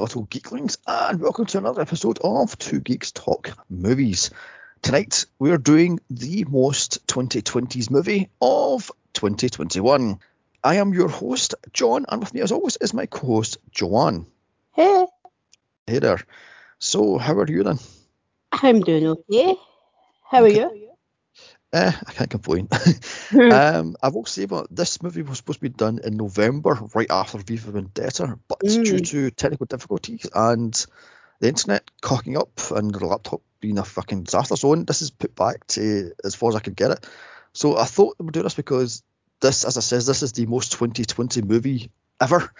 little geeklings, and welcome to another episode of Two Geeks Talk Movies. Tonight, we're doing the most 2020s movie of 2021. I am your host, John, and with me, as always, is my co host, Joanne. Hey, Hey there. So, how are you then? I'm doing okay. How are you? Eh, I can't complain. um, I will say that this movie was supposed to be done in November, right after V for Vendetta, but due Mm. to technical difficulties and the internet cocking up and the laptop being a fucking disaster zone, this is put back to as far as I could get it. So I thought we'd do this because this, as I says, this is the most 2020 movie ever.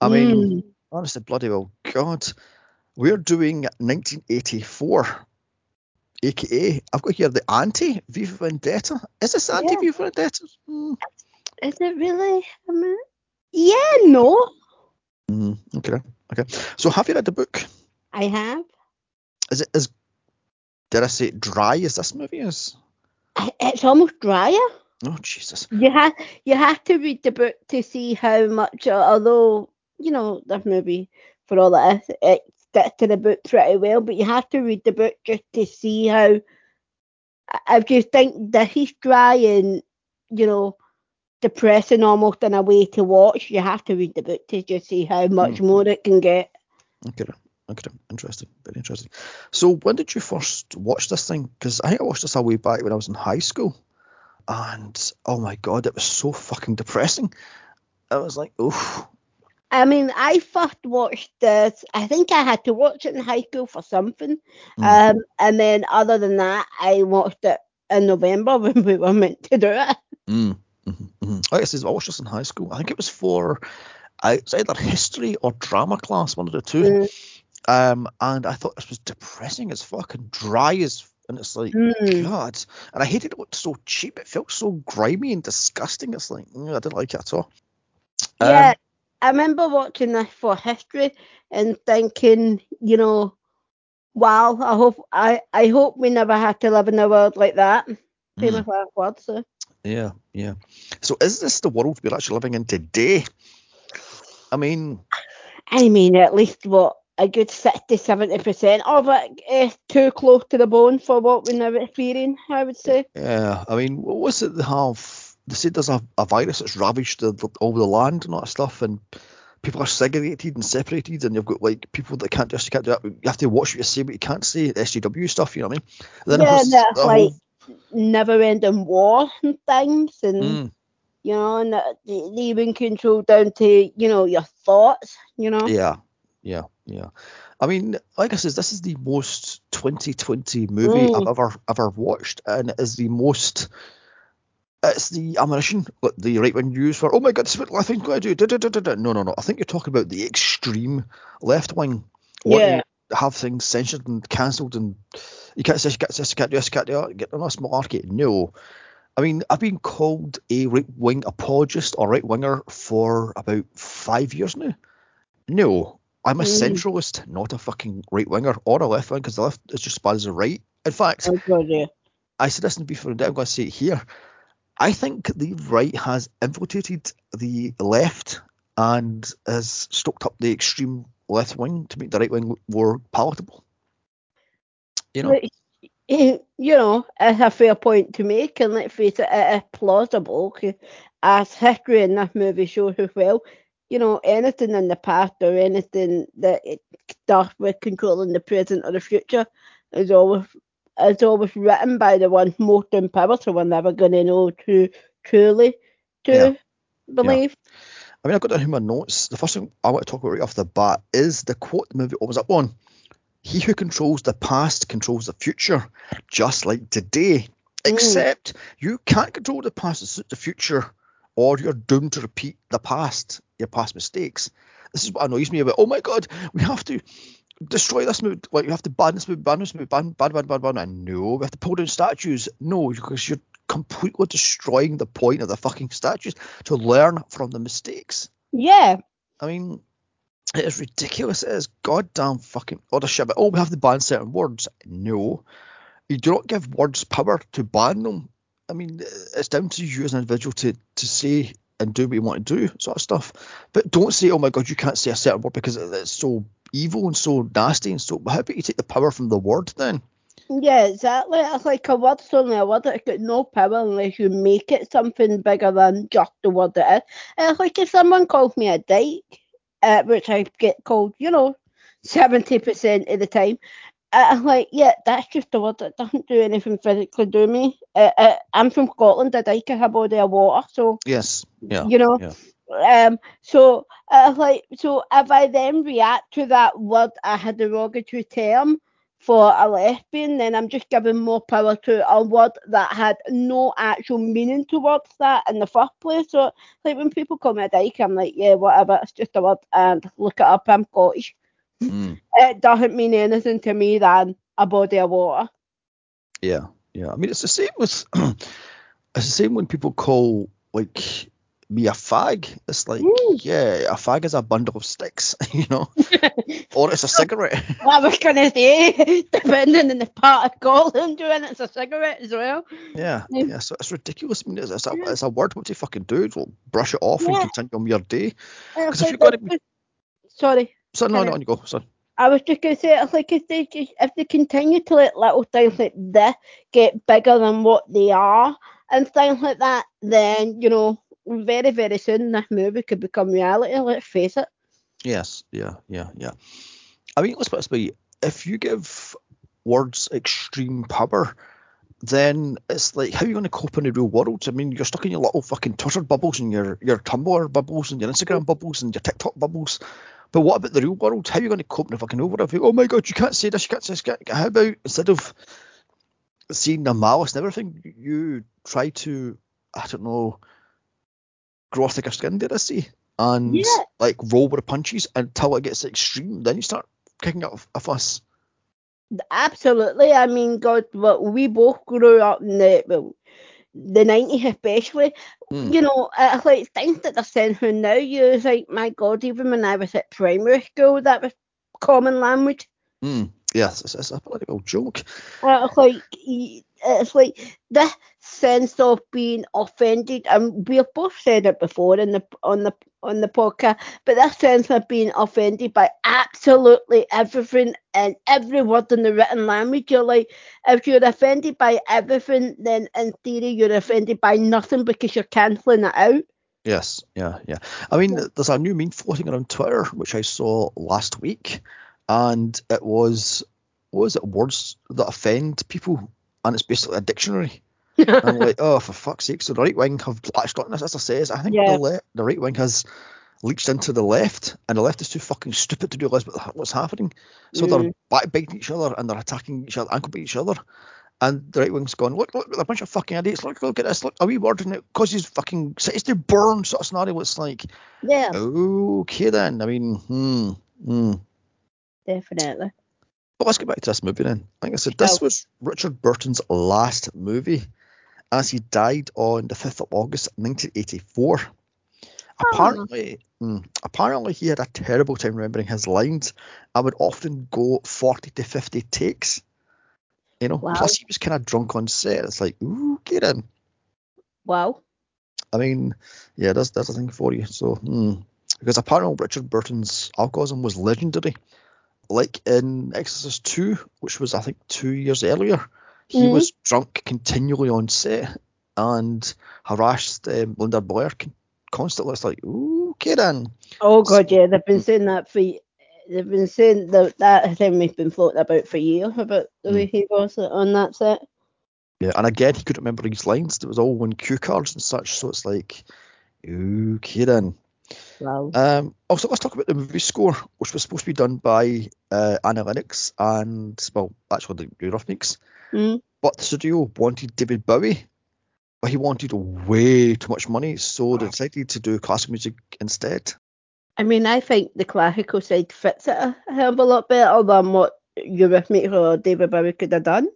I mean, Mm. honestly, bloody well, God, we're doing 1984. AKA, I've got here the anti V for Vendetta. Is this anti Yeah. V for Vendetta? Hmm. is it really? Yeah, no, Mm, okay, okay. So have you read the book? I have. Is it as did I say dry as this movie is? It's almost drier. Oh Jesus. You have you have to read the book to see how much. Although you know this movie, for all that it sticks to the book pretty well. But you have to read the book just to see how. I- If you think that he's dry and you know depressing almost in a way to watch, you have to read the book to just see how much mm-hmm. more it can get. Okay, okay, interesting, very interesting. So when did you first watch this thing? Because I think I watched this a way back when I was in high school, and oh my god, it was so fucking depressing. I was like, oof. I mean, I first watched this. I think I had to watch it in high school for something. Mm. Um, and then other than that, I watched it in November when we were meant to do it. Mm. hmm hmm Like I said, I watched this in high school. I think it was for I, it was either history or drama class, one of the two. Mm. Um, and I thought this was depressing as fucking dry as, and it's like, Mm. God. And I hated it looked so cheap. It felt so grimy and disgusting. It's like, mm, I didn't like it at all. Um, Yeah, I remember watching this for history and thinking, you know, wow, I hope I, I hope we never have to live in a world like that. Famous mm, last words. So. yeah, yeah. So is this the world we're actually living in today? I mean, I mean, at least what a good 60 70 percent of it is too close to the bone for what we're now experience. I would say. yeah. I mean, what was it they have? They said there's a, a virus that's ravaged the, the, all the land and all that stuff, and people are segregated and separated, and you've got like people that can't just you can't do that. You have to watch what you say, but you can't say SJW stuff. You know what I mean? Yeah, that's like whole- never-ending war and things, and Mm, you know, and that they they even control down to you know your thoughts. You know. yeah, yeah, yeah. I mean, like I said, this is the most 2020 movie I've Mm. ever ever watched, and it is the most. It's the ammunition that the right wing use for. Oh my god, this is what left wing going to do. da, da, da, da, da." No, no, no. I think you're talking about the extreme left wing. Yeah. have things censored and cancelled, and you can't say you can't say you can't do this, you can't do that. Get on a malarkey. No. I mean, I've been called a right wing apologist or right winger for about five years now. No, I'm a Mm. centralist, not a fucking right winger or a left wing, because the left is just as bad as the right. In fact, Oh. I said this in Before I'm going to say it here. I think the right has infiltrated the left and has stoked up the extreme left wing to make the right wing look more palatable. You know? You know, it's a fair point to make, and let's face it, it is plausible. As history in this movie shows as well, you know, anything in the past or anything that it does with controlling the present or the future is always is always written by the ones most in power, so we're never going to know too truly to Yeah. believe. I mean, I've got down here my notes. The first thing I want to talk about right off the bat is the quote the movie opens up on. He who controls the past controls the future, just like today. Mm. Except you can't control the past to suit the future, or you're doomed to repeat the past, your past mistakes. This is what annoys me about. Oh my god, we have to destroy this movie. Like we have to ban this movie, ban this movie, ban, ban, ban, ban, ban. And no, we have to pull down statues. No, because you're completely destroying the point of the fucking statues to learn from the mistakes. Yeah, I mean, it is ridiculous. It is goddamn fucking other shit. But oh, we have to ban certain words. No, you do not give words power to ban them. I mean, it's down to you as an individual to to say and do what you want to do, sort of stuff. But don't say, oh my god, you can't say a certain word because it's so evil and so nasty and so. How about you take the power from the word then? Yeah, exactly. It's like a word's only a word. It's got no power unless you make it something bigger than just the word it is. It's like if someone calls me a dyke, uh, which I get called, you know, 70% of the time, uh, I'm like, yeah, that's just a word. It doesn't do anything physically to me. Uh, uh, I'm from Scotland. A dyke is a body of water. So, Yes. Yeah. you know, yeah. Um, so uh, like, so if I then react to that word a derogatory term for a lesbian, then I'm just giving more power to a word that had no actual meaning towards that in the first place. So, like when people call me a dyke, I'm like, yeah, whatever, it's just a word, and look it up, I'm Scottish. Mm. It doesn't mean anything to me than a body of water. Yeah, yeah. I mean, it's the same with it's the same when people call like me a fag. It's like, Mm. yeah, a fag is a bundle of sticks, you know, or it's a cigarette. I was gonna say, depending on the part of Scotland in, it's a cigarette as well. Yeah, Yeah. yeah. So it's ridiculous. I mean, it's, it's, a, it's a word. What do you fucking do? Well, brush it off and continue on your day. And 'Cause if like you're gonna this- Sorry. So no, no, on. you go. So I was just to say, it's like if they just, if they continue to let little things like this get bigger than what they are and things like that, then you know, very very soon this movie could become reality. Let's face it. yes, yeah, yeah, yeah. I mean, let's way: if you give words extreme power, then it's like how are you going to cope in the real world? I mean, you're stuck in your little fucking Twitter bubbles and your your Tumblr bubbles and your Instagram bubbles and your TikTok bubbles. But what about the real world? How are you going to cope in the fucking real world? Oh my god, you can't say this, you can't say this. How about instead of seeing the malice and everything, you try to, I don't know, grow a thicker skin, did I say? And Yeah. like roll with the punches until it gets extreme. Then you start kicking up a fuss. Absolutely. I mean, God, but we both grew up in the well, the nineties especially. Mm. You know, it's like things that they're saying who now use like my God, even when I was at primary school, that was common language. Mm. Yes, it's, it's a political joke. Uh, it's like it's like this sense of being offended, and we've both said it before in the on the on the podcast, but that sense of being offended by absolutely everything and every word in the written language. You're like, if you're offended by everything, then in theory you're offended by nothing because you're cancelling it out. Yes, yeah, yeah. I mean, there's a new meme floating around Twitter which I saw last week, and it was what was it words that offend people, and it's basically a dictionary. I'm like, oh, for fuck's sake! So the right wing have latched on this, as I says. I think Yeah. the le- the right wing has leached into the left, and the left is too fucking stupid to do this, but what's happening. So they're Mm. backbiting each other and they're attacking each other, ankle biting each other. And the right wing's gone, look, look, they're a bunch of fucking idiots. Look, look at this. Look, a wee word and it causes fucking cities to burn sort of scenario. It's like, yeah, okay then. I mean, hmm, hmm. definitely. But let's get back to this movie then. Like I said, this was Richard Burton's last movie as he died on the 5th of August 1984. Apparently, mm, apparently he had a terrible time remembering his lines and would often go 40 to 50 takes. You know, Wow. plus he was kind of drunk on set. It's like, ooh, get in. Wow. I mean, yeah, that's that's a thing for you. So, hmm. because apparently Richard Burton's alcoholism was legendary. Like in Exorcist 2, which was I think two years earlier, he Mhm. was drunk continually on set and harassed um, Linda Blair constantly. It's like, ooh, Kieran. Oh god, yeah, they've been saying that for they've been saying that that thing we've been floating about for years about the way he was on that set. Yeah, and again, he couldn't remember his lines. It was all on cue cards and such. So it's like, ooh, Kieran. Wow. Um, also, let's talk about the movie score, which was supposed to be done by uh, Annie Lennox and, well, actually the Eurythmics. Mm. But the studio wanted David Bowie, but he wanted way too much money, so they decided to do classical music instead. I mean, I think the classical side fits it a hell of a lot better than what Eurythmics or David Bowie could have done.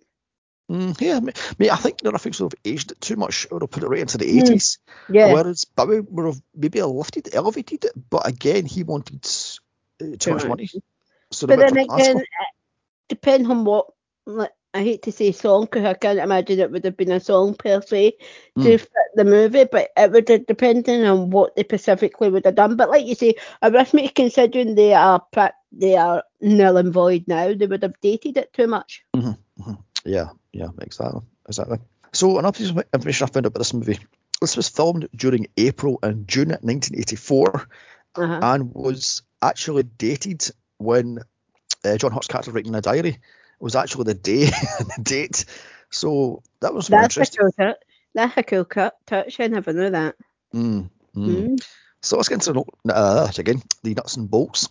Mm, yeah, I mean, I mean, I think would have aged it too much, or put it right into the Mm. 80s. Yeah. Whereas Bowie would have maybe lifted, elevated it, but again, he wanted uh, too much money. So but then again, it depends on what. Like, I hate to say song because I can't imagine it would have been a song per se to Mm. fit the movie, but it would have depended on what they specifically would have done. But like you say, Eurythmics, considering they are they are null and void now. They would have dated it too much. Yeah, yeah, exactly, exactly. So another piece of information I found about this movie. This was filmed during April and June 1984, Uh-huh. and was actually dated when uh, John Hurt's character was writing a diary it was actually the day and the date. So that was That's a interesting. cool touch. That's a cool cut touch. I never knew that. Mm, mm. Mm. So let's get into uh, again the nuts and bolts.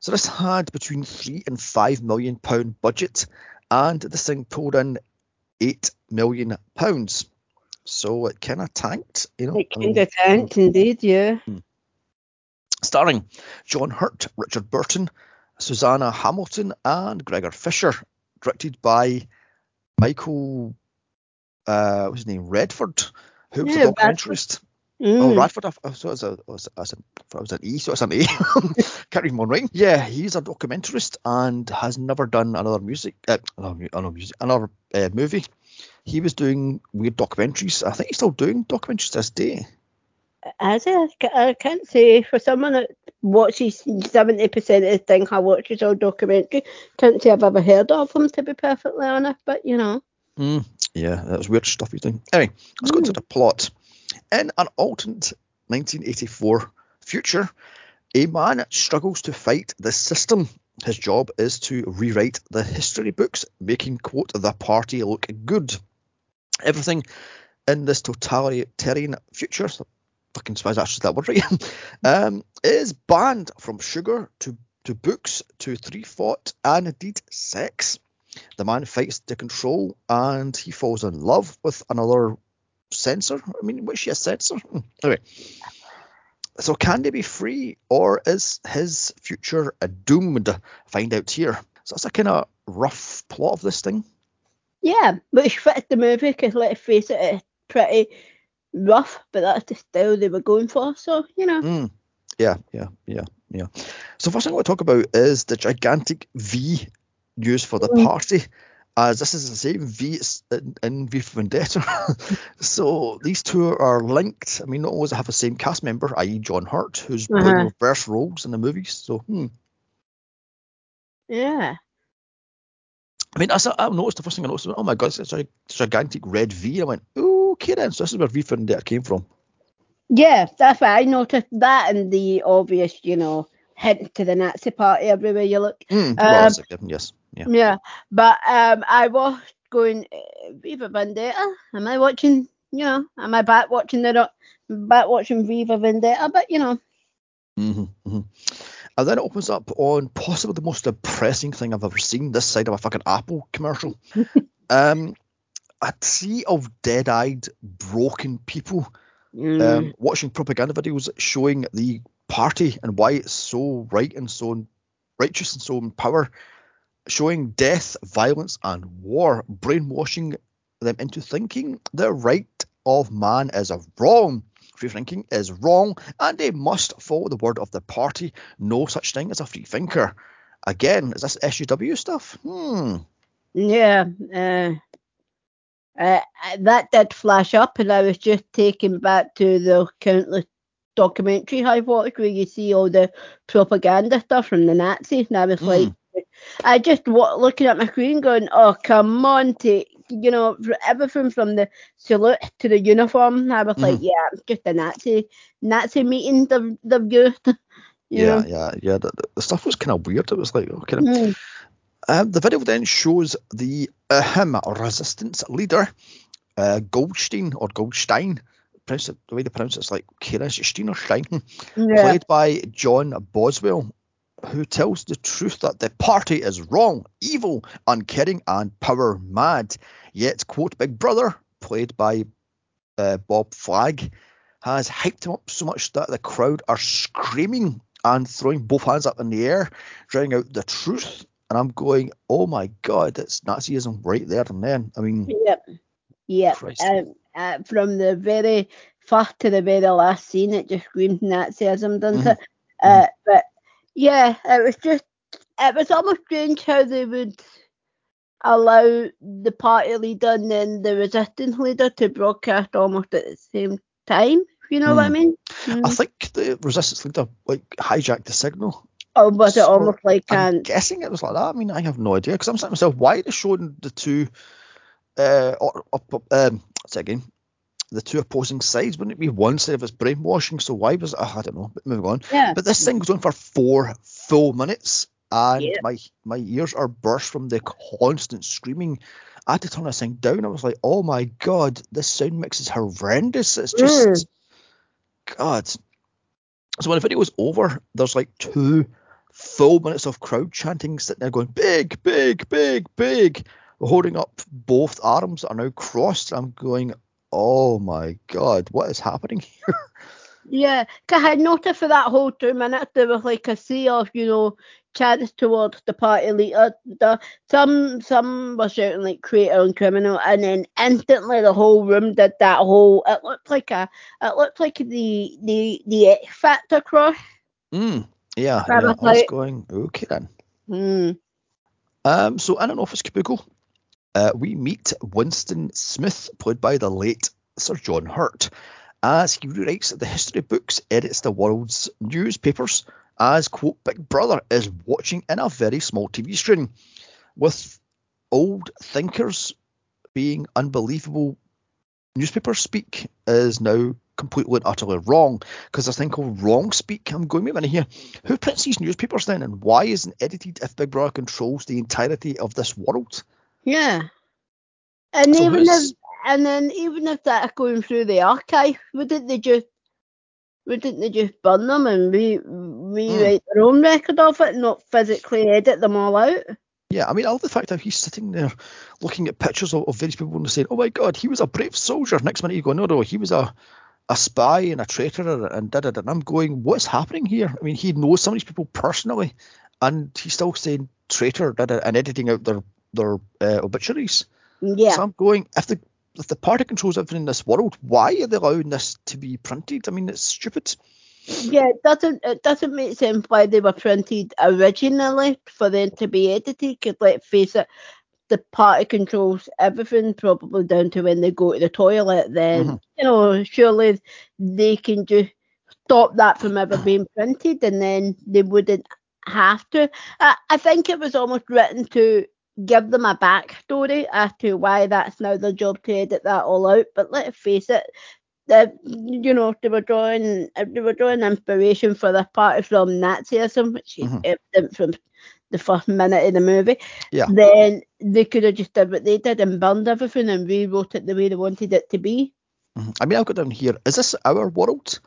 So this had between three and five million pound budget, and this thing pulled in eight million pounds. So it kind of tanked, you know. It I kind of tanked indeed, yeah. starring John Hurt, Richard Burton, Suzanna Hamilton, and Gregor Fisher. Directed by Michael, uh, what's his name, Redford, who was Yeah, a documentarist. Oh, Mm. Radford, I, I thought it was, a, was, an, I thought it was an E, so it's an A. Can't read my own writing. Yeah, he's a documentarist and has never done another music, uh, another, music, another uh, movie. He was doing weird documentaries. I think he's still doing documentaries to this day. As I, I can't say for someone that watches seventy percent of the thing I watches all documentary, can't say I've ever heard of him to be perfectly honest. But you know, Mm, yeah, that was weird stuff he's doing. Anyway, let's go to the plot. In an alternate 1984 future, a man struggles to fight the system. His job is to rewrite the history books, making, quote, the party look good. Everything in this totalitarian future, fucking suppose that's that word right, um, is banned from sugar to, to books to three thought and indeed sex. The man fights to control and he falls in love with another censor. I mean, was she a censor? Hmm, Anyway. So can they be free or is his future a doomed? Find out here. So that's a kind of rough plot of this thing. yeah, which fits the movie because let's face it, it's pretty rough, but that's the style they were going for. So you know, Mm. Yeah, yeah, yeah, yeah. So first thing I want to talk about is the gigantic V used for the Mm. party, as this is the same V as in, V for Vendetta. so these two are linked. I mean, not always have the same cast member, i.e., John Hurt, who's playing Uh-huh. reverse roles in the movies. So, hmm. yeah. I mean, I, saw- I noticed the first thing I noticed, was, oh my god, it's a gigantic red V. I went, okay then, so this is where V for Vendetta came from. Yeah, that's why I noticed that and the obvious, you know, hint to the Nazi party everywhere you look. Mm, well, Um, yes. Yeah. Yeah, but um, I was going uh, V for Vendetta. Am I watching? You know, am I back watching the back watching V for Vendetta? But you know, hmm hmm And then it opens up on possibly the most depressing thing I've ever seen this side of a fucking Apple commercial. um, a sea of dead-eyed, broken people mm, um, watching propaganda videos showing the party and why it's so right and so righteous and so in power, showing death, violence, and war, brainwashing them into thinking the right of man is a wrong. Free thinking is wrong, and they must follow the word of the party. No such thing as a free thinker. Again, is this SJW stuff? Hmm. yeah, uh, uh, that did flash up, and I was just taken back to the countless documentary I've watched where you see all the propaganda stuff from the Nazis, and I was like, I just wa- looking at my screen going, oh come on, take you know everything from the salute to the uniform. I was like, yeah, it's just a Nazi Nazi meeting they've, they've used. Yeah, know? yeah, yeah. The, the stuff was kind of weird. It was like, of Mm. Um, the video then shows the ahem, resistance leader, uh, Goldstein or Goldstein. Pronounce it, the way they pronounce it is like Kira Stein or Stein, Yeah. played by John Boswell, who tells the truth that the party is wrong, evil, uncaring, and power mad. Yet, quote, Big Brother, played by uh, Bob Flag, has hyped him up so much that the crowd are screaming and throwing both hands up in the air, drowning out the truth. And I'm going, oh my god, that's Nazism right there and then. I mean, Yep. Yep. Um, uh, from the very first to the very last scene, it just screams Nazism, doesn't Mhm. it? Uh, but yeah, it was just, it was almost strange how they would allow the party leader and then the resistance leader to broadcast almost at the same time. You know what I Mm. mean? I Mm. think the resistance leader like hijacked the signal. Oh, was it almost like I'm an guessing it was like that. I mean, I have no idea because I'm saying myself, why are they showing the two, uh, or, or, um, say again, the two opposing sides? Wouldn't it be one side of it's brainwashing? So why was it? I don't know. But moving on. yeah. But this thing goes on for four full minutes, and Yeah. my my ears are burst from the constant screaming. I had to turn this thing down. I was like, oh my god, this sound mix is horrendous. It's just Mm. God. So when the video was over, there's like two full minutes of crowd chanting, sitting there going, big, big, big, big, holding up both arms that are now crossed. I'm going, oh my God, what is happening here? Yeah, 'cause I had noticed for that whole two minutes there was like a sea of, you know, chants towards the party leader. The, some some were shouting like traitor and criminal, and then instantly the whole room did that whole. It looked like a. It looked like the the the X Factor cross. Mm, yeah, yeah. was I was like- going, okay then. Hmm. Um, so in an office cubicle, uh, we meet Winston Smith, played by the late Sir John Hurt, as he rewrites the history books, edits the world's newspapers, as quote Big Brother is watching in a very small TV screen, with old thinkers being unbelievable newspaper speak is now completely and utterly wrong because a thing called wrong speak. I'm going, wait a here. Who prints these newspapers then and why isn't edited if Big Brother controls the entirety of this world? Yeah. And So even if and then even if that's going through the archive, wouldn't they just wouldn't they just burn them and re- rewrite their own record of it, and not physically edit them all out? Yeah, I mean, I love the fact that he's sitting there looking at pictures of, of various people and saying, oh my God, he was a brave soldier. Next minute you go, no, no, he was a, a spy and a traitor and did it. And I'm going, what's happening here? I mean, he knows some of these people personally and he's still saying traitor did it and editing out their, their uh, obituaries. Yeah. So I'm going, if the if the party controls everything in this world, why are they allowing this to be printed? I mean, it's stupid. Yeah, it doesn't it doesn't make sense why they were printed originally for them to be edited. Because let's face it, the party controls everything, probably down to when they go to the toilet. Then Mhm. you know, surely they can just stop that from ever being printed, and then they wouldn't have to. I, I think it was almost written to give them a backstory as to why that's now their job to edit that all out. But let's face it, that you know they were drawing they were drawing inspiration for this party from Nazism, which is Mhm. evident from the first minute of the movie. Yeah. Then they could have just did what they did and burned everything and rewrote it the way they wanted it to be. Mhm. I mean, I've got down here, is this our world?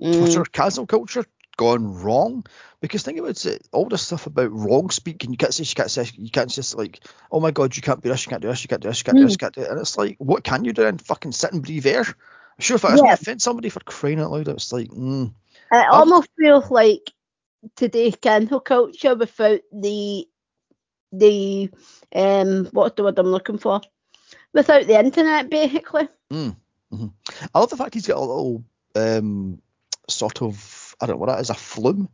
Mm. Twitter cancel culture gone wrong? Because think about it, all this stuff about wrong speak and you can't say, you can't say, you can't just like, oh my god, you can't be this, you can't do this, you can't do this, you can't do this, you can't do it. And it's like, what can you do then? Fucking sit and breathe air? I'm sure, if I Yeah. offend somebody for crying out loud, it's like, mm, It almost feels like today's cancel culture without the the um what's the word I'm looking for? Without the internet basically. Mm. I love the fact he's got a little um, sort of I don't know what that is a flume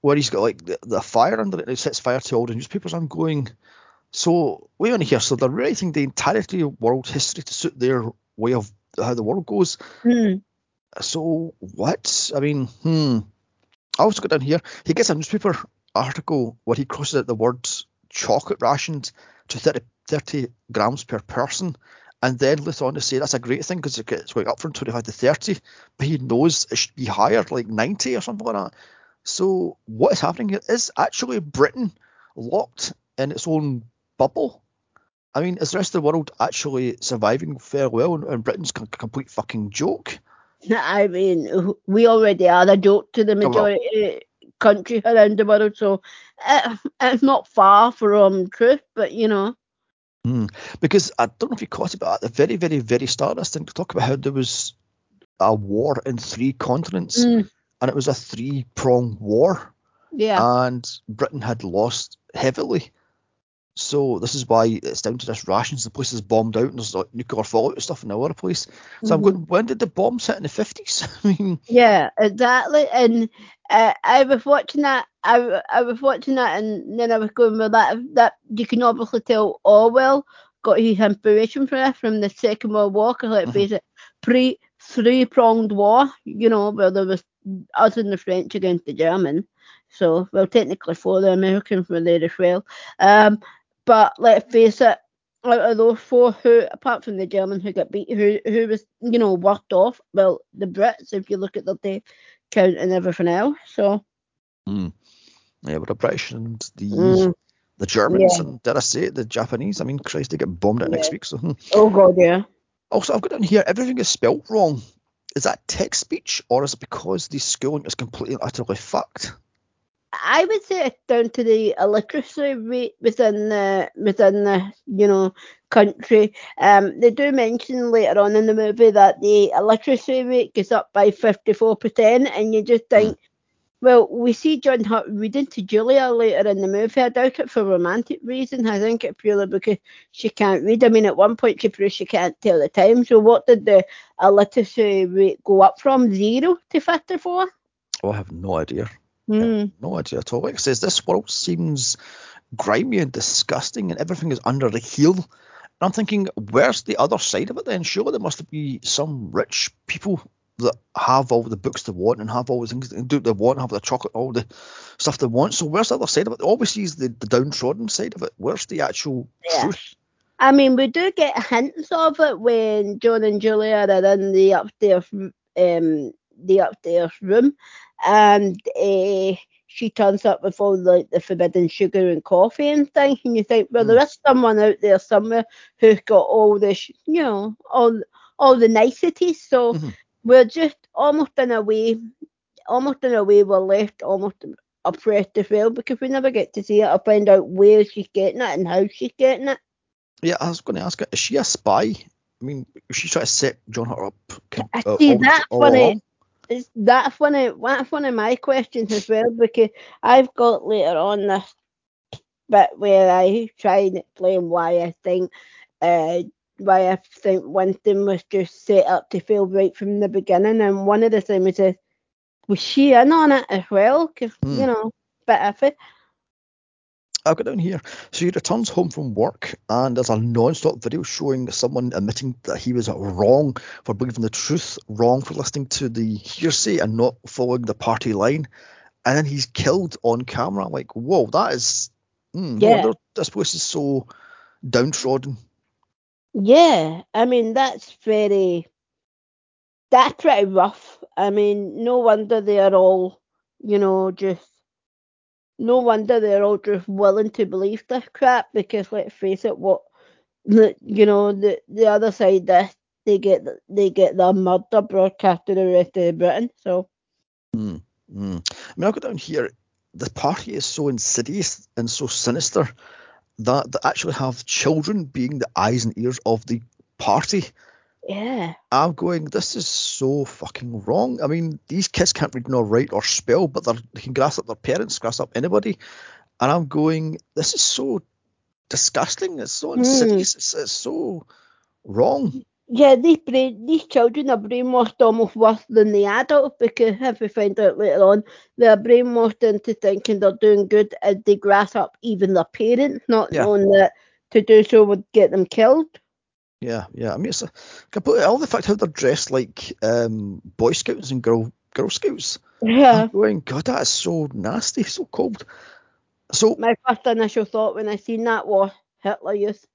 where he's got like the, the fire under it and it sets fire to all the newspapers. I'm going. So a minute here. So they're writing the entirety of world history to suit their way of how the world goes. Hmm. So what? I mean, hmm. I also got down here. He gets a newspaper article where he crosses out the words chocolate rations to 30, 30 grams per person, and then later on to say that's a great thing because it's going up from 25 to 30, but he knows it should be higher, like 90 or something like that. So what is happening here is actually Britain locked in its own bubble. I mean, is the rest of the world actually surviving fairly well, and, and Britain's a complete fucking joke? I mean, we already are a joke to the well. majority uh, country around the world, so it, it's not far from truth. But you know, because I don't know if you caught it, but at the very, very, very start thing, to talk about how there was a war in three continents, Mm, and it was a three prong war, yeah, and Britain had lost heavily. So this is why it's down to this rations. The place is bombed out, and there's like nuclear fallout and stuff in the other place. So I'm Mhm. going, when did the bombs hit in the 50s? I mean, yeah, exactly. And uh, I was watching that. I, I was watching that, and then I was going with that. That you can obviously tell Orwell got his inspiration from that from the Second World War, because let's Mhm. face it, pre three pronged war. You know, where there was us and the French against the German. So, well, technically for The Americans were there as well. Um, but let's face it, out of those four, who apart from the German who got beat, who who was you know worked off? Well, the Brits, if you look at the day count and everything else. So. Mm. Yeah, but the British and the Mm. the Germans Yeah. and did I say it, the Japanese. I mean, Christ, they get bombed out next week. So hmm. Oh God, yeah. also, I've got down here everything is spelt wrong. Is that text speech or is it because the schooling is completely utterly fucked? I would say it's down to the illiteracy rate within the within the you know country. Um, they do mention later on in the movie that the illiteracy rate goes up by fifty four percent, and you just think, well, we see John Hurt reading to Julia later in the movie. I doubt it for romantic reasons. I think it's purely because she can't read. I mean, at one point she proves she can't tell the time. So what did the illiteracy rate go up from zero to fifty four? Oh, I have no idea. Hmm. No idea at all. Like it says, this world seems grimy and disgusting and everything is under the heel. And I'm thinking, where's the other side of it then? Surely there must be some rich people that have all the books they want and have all the things they do what they want, have the chocolate, all the stuff they want. So where's the other side of it? Obviously, is the, the downtrodden side of it. Where's the actual Yeah. truth? I mean, we do get hints of it when John and Julia are in the upstairs, um, the upstairs room, and uh, she turns up with all the, the forbidden sugar and coffee and things, and you think, well, Mm. there is someone out there somewhere who's got all this, you know, all all the niceties. So Mhm. we're just almost in a way, almost in a way, we're left almost oppressed as well because we never get to see it or find out where she's getting it and how she's getting it. Yeah, I was going to ask her, is she a spy? I mean, is she trying to set John Hurt up? I uh, see all- that's all it's, that's one of that's one of my questions as well because I've got later on this bit where I try and explain why I think uh why I think Winston was just set up to fail right from the beginning and one of the things is was she in on it as well? 'Cause, Hmm. you know, bit iffy. I've got down here. So he returns home from work and there's a non-stop video showing someone admitting that he was wrong for believing the truth, wrong for listening to the hearsay and not following the party line. And then he's killed on camera. I'm like, whoa, that is. Mm, Yeah. wonder this place is so downtrodden. Yeah, I mean that's very that's pretty rough. I mean, no wonder they're all, you know, just no wonder they're all just willing to believe this crap because let's face it, what the you know the the other side this they get they get the murder broadcast to the rest of Britain. So Mm. I mean, I've got down here. The party is so insidious and so sinister that they actually have children being the eyes and ears of the party. Yeah, I'm going, this is so fucking wrong. I mean, these kids can't read nor write or spell, but they're- they can grass up their parents, grass up anybody. And I'm going, this is so disgusting. It's so hmm. insidious. It's, it's so wrong. yeah, these brain these children are brainwashed almost worse than the adults because if we find out later on, they're brainwashed into thinking they're doing good as they grass up even their parents, not Yeah. knowing that to do so would get them killed. Yeah, yeah. I mean, it's a completely, all the fact how they're dressed like um, Boy Scouts and Girl Girl Scouts. Yeah. I'm going, God, that is so nasty, so cold. So, My first initial thought when I seen that was Hitler Youth.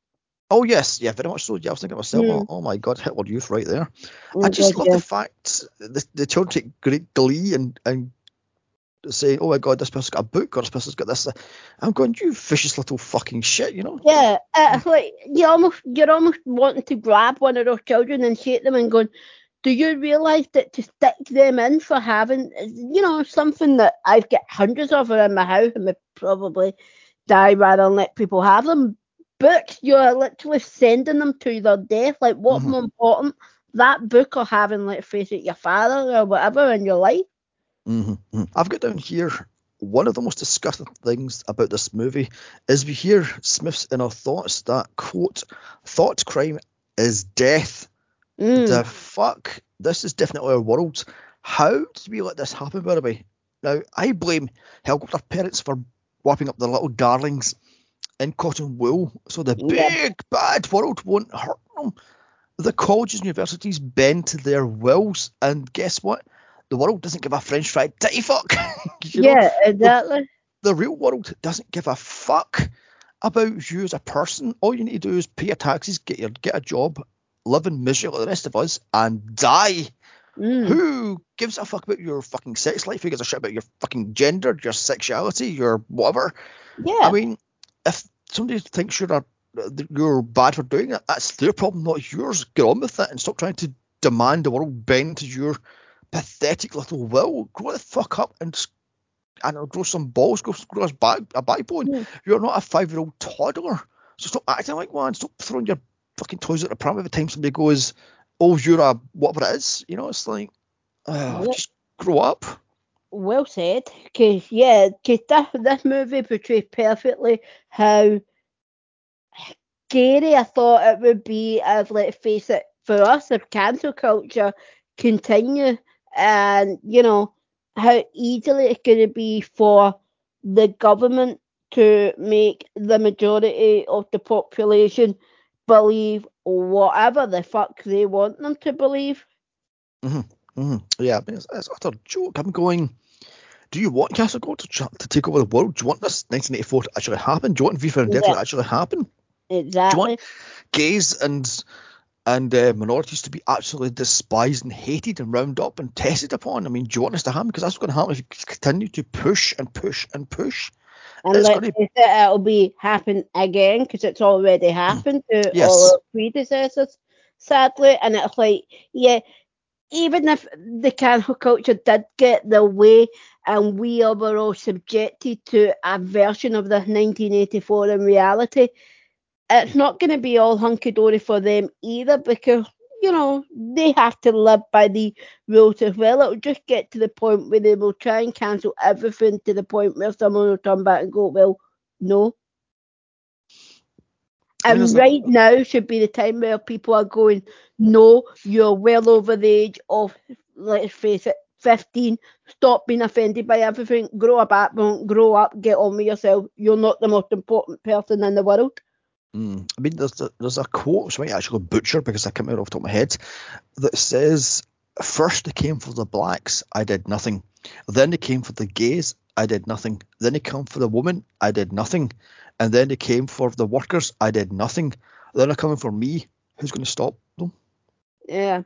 oh yes, yeah, very much so. Yeah, I was thinking myself, Hmm. oh, oh my God, Hitler Youth right there. Oh, I just God, love yeah. the fact the, the children take great glee and, and saying, oh my God, this person's got a book or this person's got this. I'm going, you vicious little fucking shit, you know? Yeah, it's like you almost you're almost wanting to grab one of those children and shake them and going, do you realise that to stick them in for having you know something that I've got hundreds of in my house and would probably die rather than let people have them. Books, you're literally sending them to their death. Like what's Mhm. more important, that book or having, let's face it, your father or whatever in your life? Hmm I've got down here one of the most disgusting things about this movie is we hear Smith's inner thoughts that quote thought crime is death. Mm. The fuck? This is definitely our world. How did we let this happen, by the way? Now, I blame helicopter parents for wrapping up their little darlings in cotton wool so the Yeah. big bad world won't hurt them. The colleges and universities bend to their wills, and guess what? The world doesn't give a French fried titty fuck. You know? yeah, exactly. the real world doesn't give a fuck about you as a person. All you need to do is pay your taxes, get your get a job, live in misery like the rest of us, and die. Mm. Who gives a fuck about your fucking sex life? Who gives a shit about your fucking gender, your sexuality, your whatever? Yeah. I mean, if somebody thinks you're a, you're bad for doing it, that's their problem, not yours. Get on with it and stop trying to demand the world bend to your pathetic little will. Grow the fuck up and I grow some balls, grow, grow a, back, a backbone. Yeah. You're not a five year old toddler. So stop acting like one. Stop throwing your fucking toys at the pram every time somebody goes, oh, you're a whatever it is. You know, it's like, uh, Yeah. just grow up. Well said. Cause yeah, cause this, this movie portrays perfectly how scary I thought it would be if, let's face it, for us, if cancel culture continue and, you know, how easily it's going to be for the government to make the majority of the population believe whatever the fuck they want them to believe. Mm, yeah, I mean, it's, it's utter joke. I'm going. Do you want Castle Gold to, to take over the world? Do you want this 1984 to actually happen? Do you want V for Vendetta Yeah. to actually happen? Exactly. Do you want Gays and and uh, minorities to be absolutely despised and hated and rounded up and tested upon? I mean, do you want this to happen? Because that's what's going to happen if you continue to push and push and push. And It's gonna- face it, it'll be happen again because it's already happened to Yes. all our predecessors, sadly. And it's like, yeah, even if the cancel culture did get their way and we were all subjected to a version of the 1984 in reality, it's not going to be all hunky dory for them either because. You know, they have to live by the rules as well. It'll just get to the point where they will try and cancel everything to the point where someone will turn back and go, Well, no. And right now should be the time where people are going, No, you're well over the age of, let's face it, 15. Stop being offended by everything. Grow a backbone, grow up, get on with yourself. You're not the most important person in the world. Mm. I mean, there's a, there's a quote, which I might actually butcher because I can't remember off the top of my head, that says, First they came for the blacks, I did nothing. Then they came for the gays, I did nothing. Then they came for the women, I did nothing. And then they came for the workers, I did nothing. Then they're coming for me, who's going to stop them? Yeah.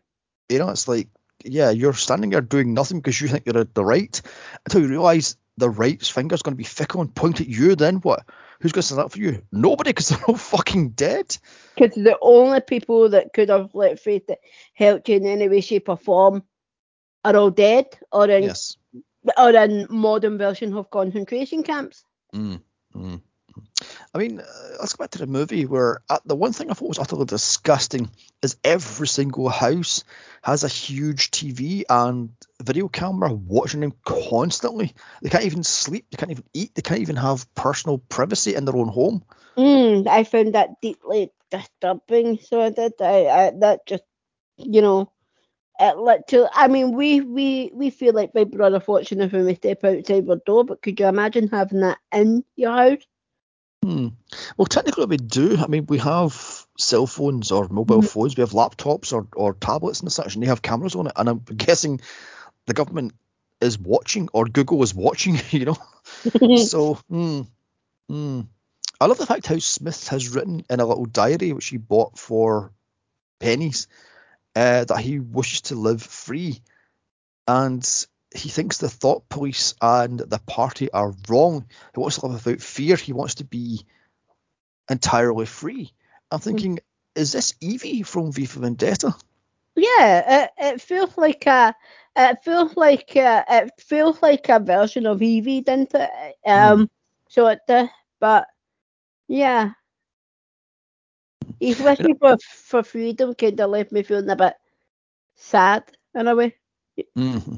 You know, it's like, yeah, you're standing there doing nothing because you think you're at the right until you realise the right's finger's going to be fickle and point at you. Then what? Who's going to stand up for you? Nobody, because they're all fucking dead. Because the only people that could have, let's face it, helped you in any way, shape, or form are all dead or in Yes. or in modern version of concentration camps. Mm, mm. I mean, uh, let's go back to the movie where uh, the one thing I thought was utterly disgusting is every single house has a huge TV and video camera watching them constantly. They can't even sleep, they can't even eat, they can't even have personal privacy in their own home. Mm, I found that deeply disturbing. So I did. I, I that just, you know, it literally. I mean, we we we feel like Big Brother watching if we step outside our door, but could you imagine having that in your house? Hmm. Well, technically, we do. I mean, we have cell phones or mobile Mhm. phones, we have laptops or, or tablets and such, and they have cameras on it. And I'm guessing the government is watching or Google is watching, you know. so, hmm, hmm. I love the fact how Smith has written in a little diary which he bought for pennies uh, that he wishes to live free, and he thinks the thought police and the party are wrong. He wants to live without fear. He wants to be entirely free. I'm thinking, is this Evey from V for Vendetta? Yeah, it, it feels like a it feels like a, it feels like a version of Evey, didn't it? Um, so it but yeah, he's wishing for for freedom. Kind of left me feeling a bit sad in a way. hmm hmm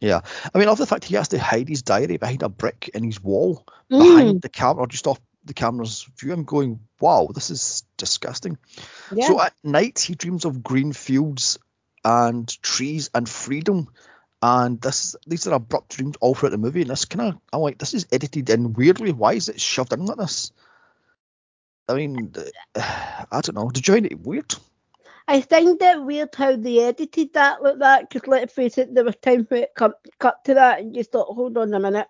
Yeah, I mean, the fact he has to hide his diary behind a brick in his wall, behind Mm, the camera, or just off the camera's view. I'm going, wow, this is disgusting. yeah, So at night, he dreams of green fields and trees and freedom. And this, these are abrupt dreams all throughout the movie. And this kind of, I'm like, this is edited in weirdly. Why is it shoved in like this? I mean, I don't know. Did you find it weird? I find it weird how they edited that like that. Because let's face it, there was times where it cut, cut to that, and you thought, hold on a minute,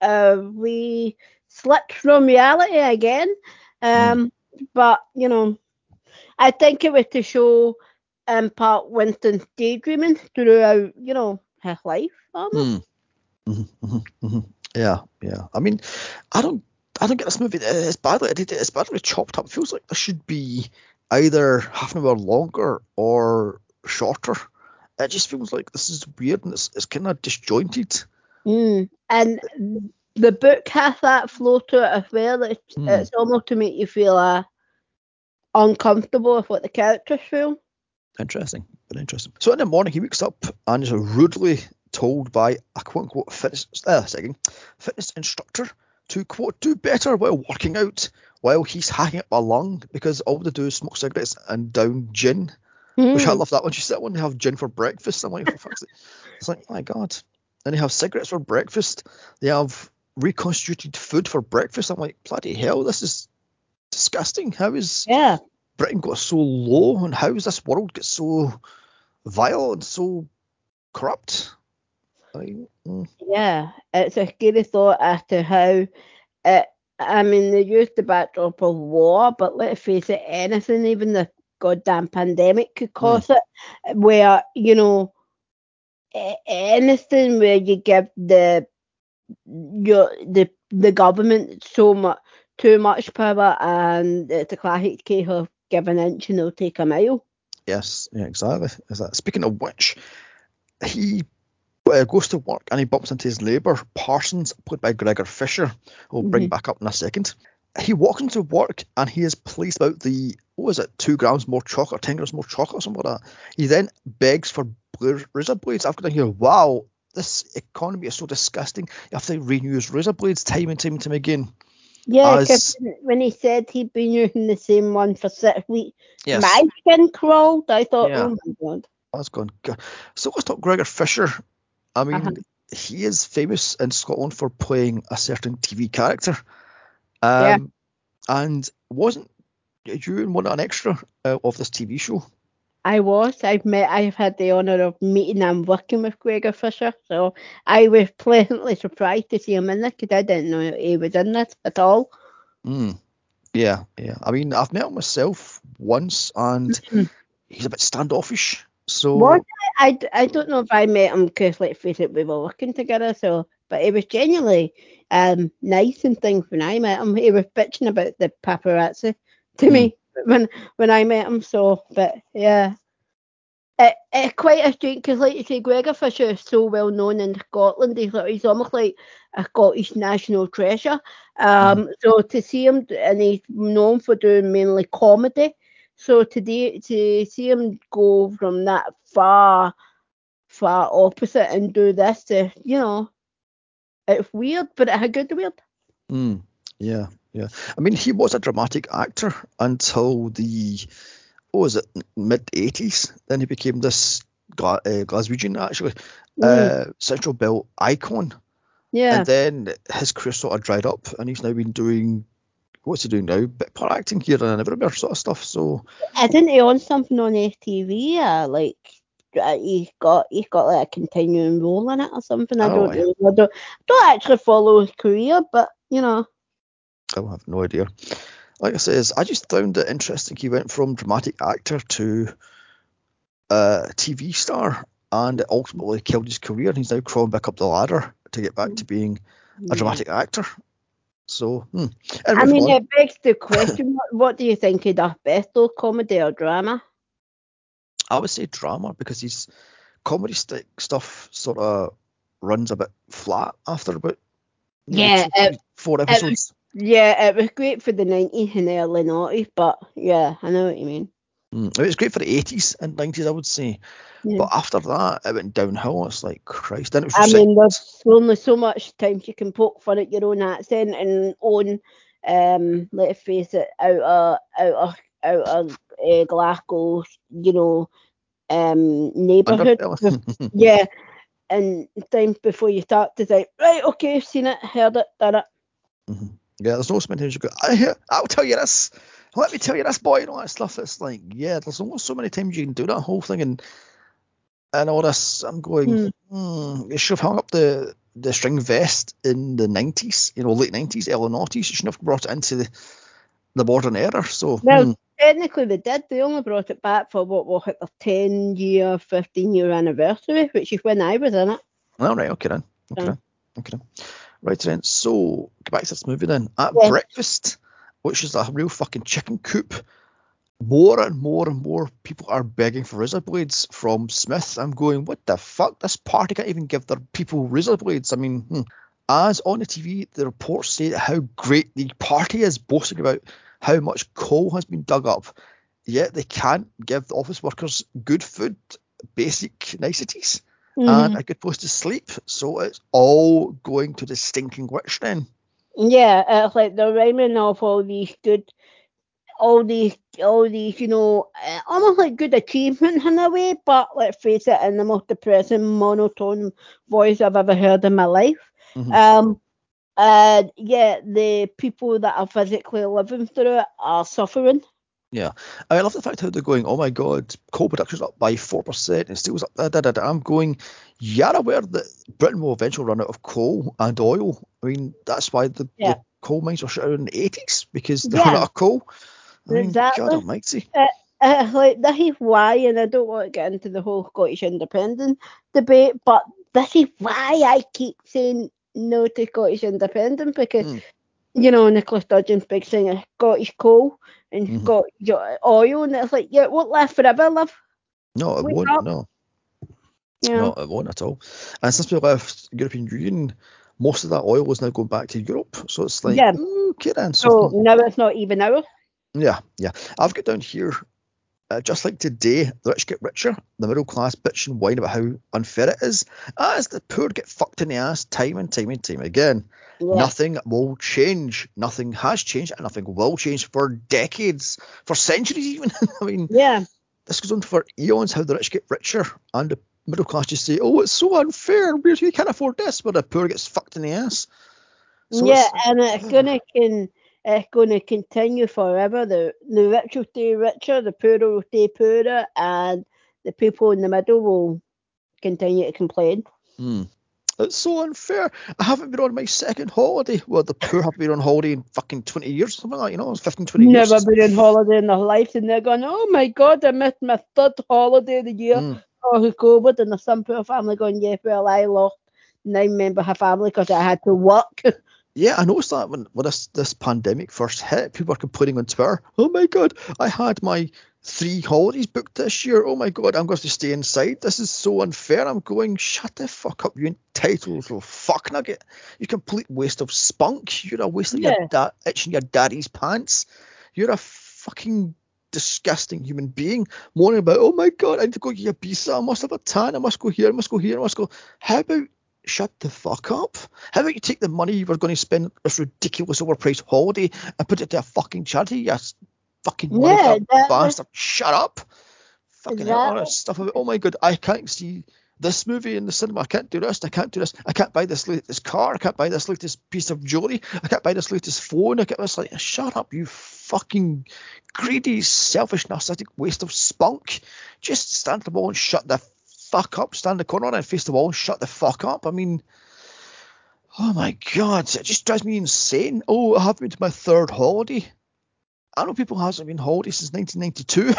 uh, we slipped from reality again. Um, mm. But you know, I think it was to show in part Winston daydreaming throughout, you know, his life. Mm. Mm-hmm, mm-hmm, mm-hmm. Yeah, yeah. I mean, I don't, I don't get this movie. It's badly edited. It's badly chopped up. It feels like there should be either half an hour longer or shorter. It just feels like this is weird and it's, it's kind of disjointed. Mm. And the book has that flow to it as well. It's, mm. it's almost to make you feel uh, uncomfortable with what the characters feel. Interesting, very interesting. So in the morning, he wakes up and is rudely told by a quote unquote fitness, uh, second, fitness instructor to quote do better while working out while he's hacking up a lung because all they do is smoke cigarettes and down gin. Mm. Which I love that one. She said, I want to have gin for breakfast. I'm like, fuck's it? It's like, oh my God. Then they have cigarettes for breakfast. They have reconstituted food for breakfast. I'm like, bloody hell, this is disgusting. How is yeah. Britain got so low and how has this world get so vile and so corrupt? mm. Yeah, it's a scary thought as to how it, I mean, they used the backdrop of war, but let's face it, anything, even the goddamn pandemic could mm. cause mm. it, where, you know, anything where you give the your the the government so much too much power and it's a classic case of give an inch and they'll take a mile. Yes, yeah, exactly. Is that speaking of which, he uh, goes to work and he bumps into his neighbour Parsons, played by Gregor Fisher. We'll bring mm-hmm. back up in a second. He walks into work and he is pleased about the what was it, two grams more chocolate, ten grams more chocolate, or something like that. He then begs for razor blades. I've got to hear, wow, this economy is so disgusting. You have to reuse razor blades time and time and time again. Yeah, as, when he said he'd been using the same one for six weeks, yes. my skin crawled. I thought, yeah. oh my god. I was going, God. So let's talk Gregor Fisher. I mean, uh-huh. he is famous in Scotland for playing a certain TV character. Um, yeah. And wasn't you in one an extra uh, of this TV show? I was. I've met. I've had the honour of meeting and working with Gregor Fisher, so I was pleasantly surprised to see him in this because I didn't know he was in this at all. Mm. Yeah, yeah. I mean, I've met him myself once, and mm-hmm. he's a bit standoffish. So was I, I, don't know if I met him because let's face it, we were working together. So, but he was genuinely um nice and things when I met him. He was bitching about the paparazzi to mm. me when when I met him. So, but yeah, it, it's quite a strange because, like you say, Gregor Fisher is so well known in Scotland. He's he's almost like a Scottish national treasure. Um, mm. so to see him, and he's known for doing mainly comedy. So today to see him go from that far, far opposite and do this, to, you know, it's weird, but it's a good weird. Mm, yeah, yeah. I mean, he was a dramatic actor until the what was it mid '80s. Then he became this uh, Glaswegian actually mm. uh, Central Belt icon. Yeah. And then his career sort of dried up, and he's now been doing what's he doing now? Bit part acting here and everywhere sort of stuff. So. Isn't he on something on STV? Uh, like uh, he's got he's got like a continuing role in it or something. I oh, don't know. I don't, don't actually follow his career, but you know. I have no idea. Like I says, I just found it interesting. He went from dramatic actor to uh, TV star, and it ultimately killed his career. And he's now crawling back up the ladder to get back to being a dramatic actor. So, hmm. I mean, it begs the question: what, what do you think he does best, though, comedy or drama? I would say drama because his comedy st- stuff sort of runs a bit flat after about yeah know, it, four episodes. It yeah, it was great for the 90s and early 90s, but yeah, I know what you mean. Mm, it was great for the 80s and 90s, I would say. Yeah. But after that, it went downhill. It's like, Christ. Then it was I mean, there's only so much times you can poke fun at your own accent and own, um, let's face it, out of, out of, out of uh, Glasgow, you know, um, neighbourhood. yeah. And times before you start to say, right, okay, I've seen it, heard it, done it. Mm-hmm. Yeah, there's no so many times you go, I, I'll tell you this. Let me tell you this, boy, and all that stuff. It's like, yeah, there's only so many times you can do that whole thing, and and all this. I'm going, hmm, you should have hung up the the string vest in the 90s, you know, late 90s, early 90s. You shouldn't have brought it into the the modern era. So, Well, hmm, technically they did. They only brought it back for what will hit their 10 year, 15 year anniversary, which is when I was in it. all right, okay then, okay Yeah. then, okay then. Right then. So, get back to this movie then. At breakfast, which is a real fucking chicken coop. More and more and more people are begging for razor blades from Smith. I'm going, what the fuck? This party can't even give their people razor blades. I mean, hmm. as on the TV, the reports say how great the party is, boasting about how much coal has been dug up. Yet they can't give the office workers good food, basic niceties, Mm-hmm. and a good place to sleep. So it's all going to the stinking witch then. Yeah, it's like the rhyming of all these good, all these, all these, you know, uh, almost like good achievement in a way, but let's face it, in the most depressing, monotone voice I've ever heard in my life. Mhm. Um, and yeah, the people that are physically living through it are suffering. I love the fact how they're going, oh my god, coal production's up by 4% and steel's up. Da, da, da, da. I'm going, you're aware that Britain will eventually run out of coal and oil. I mean, that's why the, Yeah. the coal mines were shut down in the 80s because they run Yeah. out of coal. I mean, Exactly. God almighty. uh, like this is why, and I don't want to get into the whole Scottish independence debate, but this is why I keep saying no to Scottish independence because Mm. You know Nicholas Sturgeon's big thing is Scottish coal and Mhm. Scottish oil, and it's like yeah, it won't last forever, love. No, it Wake won't. up. No, know? no, it won't at all. And since we left European Union, most of that oil is now going back to Europe. So it's like, Yeah. okay then. So So, now it's not even ours. yeah, yeah. I've got down here, uh, just like today, the rich get richer, the middle class bitch and whine about how unfair it is, as the poor get fucked in the ass time and time and time again. Yeah. Nothing will change. Nothing has changed, and nothing will change for decades, for centuries even. I mean, Yeah. this goes on for eons how the rich get richer and the middle class just say, oh, it's so unfair. We we can't afford this, but the poor gets fucked in the ass. So yeah, and it's gonna can it's gonna continue forever. The the rich will stay richer, the poor will stay poorer, and the people in the middle will continue to complain. Hmm. It's so unfair. I haven't been on my second holiday. Well, the poor have been on holiday in fucking 20 years, something like that, you know, 15, 20 years. Never been on holiday in their life, and they're going, "Oh my God, I missed my third holiday of the year." Hmm. Oh, COVID, and there's some poor family going, "Yeah, well, I lost nine members of family because I had to work." Yeah, I noticed that when, when this, this pandemic first hit, people were complaining on Twitter, oh my God, I had my three holidays booked this year. Oh my God, I'm going to stay inside. This is so unfair. I'm going, shut the fuck up, you entitled little fuck nugget. You complete waste of spunk. You're a waste of Yeah. your da- itching your daddy's pants. You're a fucking disgusting human being moaning about, oh my God, I need to go get a visa. I must have a tan. I must go here. I must go here. I must go. How about shut the fuck up? How about you take the money you were going to spend on this ridiculous overpriced holiday and put it to a fucking charity? You fucking Yeah, that- bastard. Shut up. Fucking hell, Exactly. stuff about, oh my god, I can't see this movie in the cinema. I can't do this. I can't do this. I can't buy this latest car. I can't buy this latest piece of jewelry. I can't buy this latest phone. I can't this like shut up, you fucking greedy, selfish, narcissistic waste of spunk. Just stand the wall and shut the fuck up. Stand in the corner and face the wall and shut the fuck up. I mean, oh my god, it just drives me insane. Oh, I have been to my third holiday. I know people hasn't been holiday since 1992.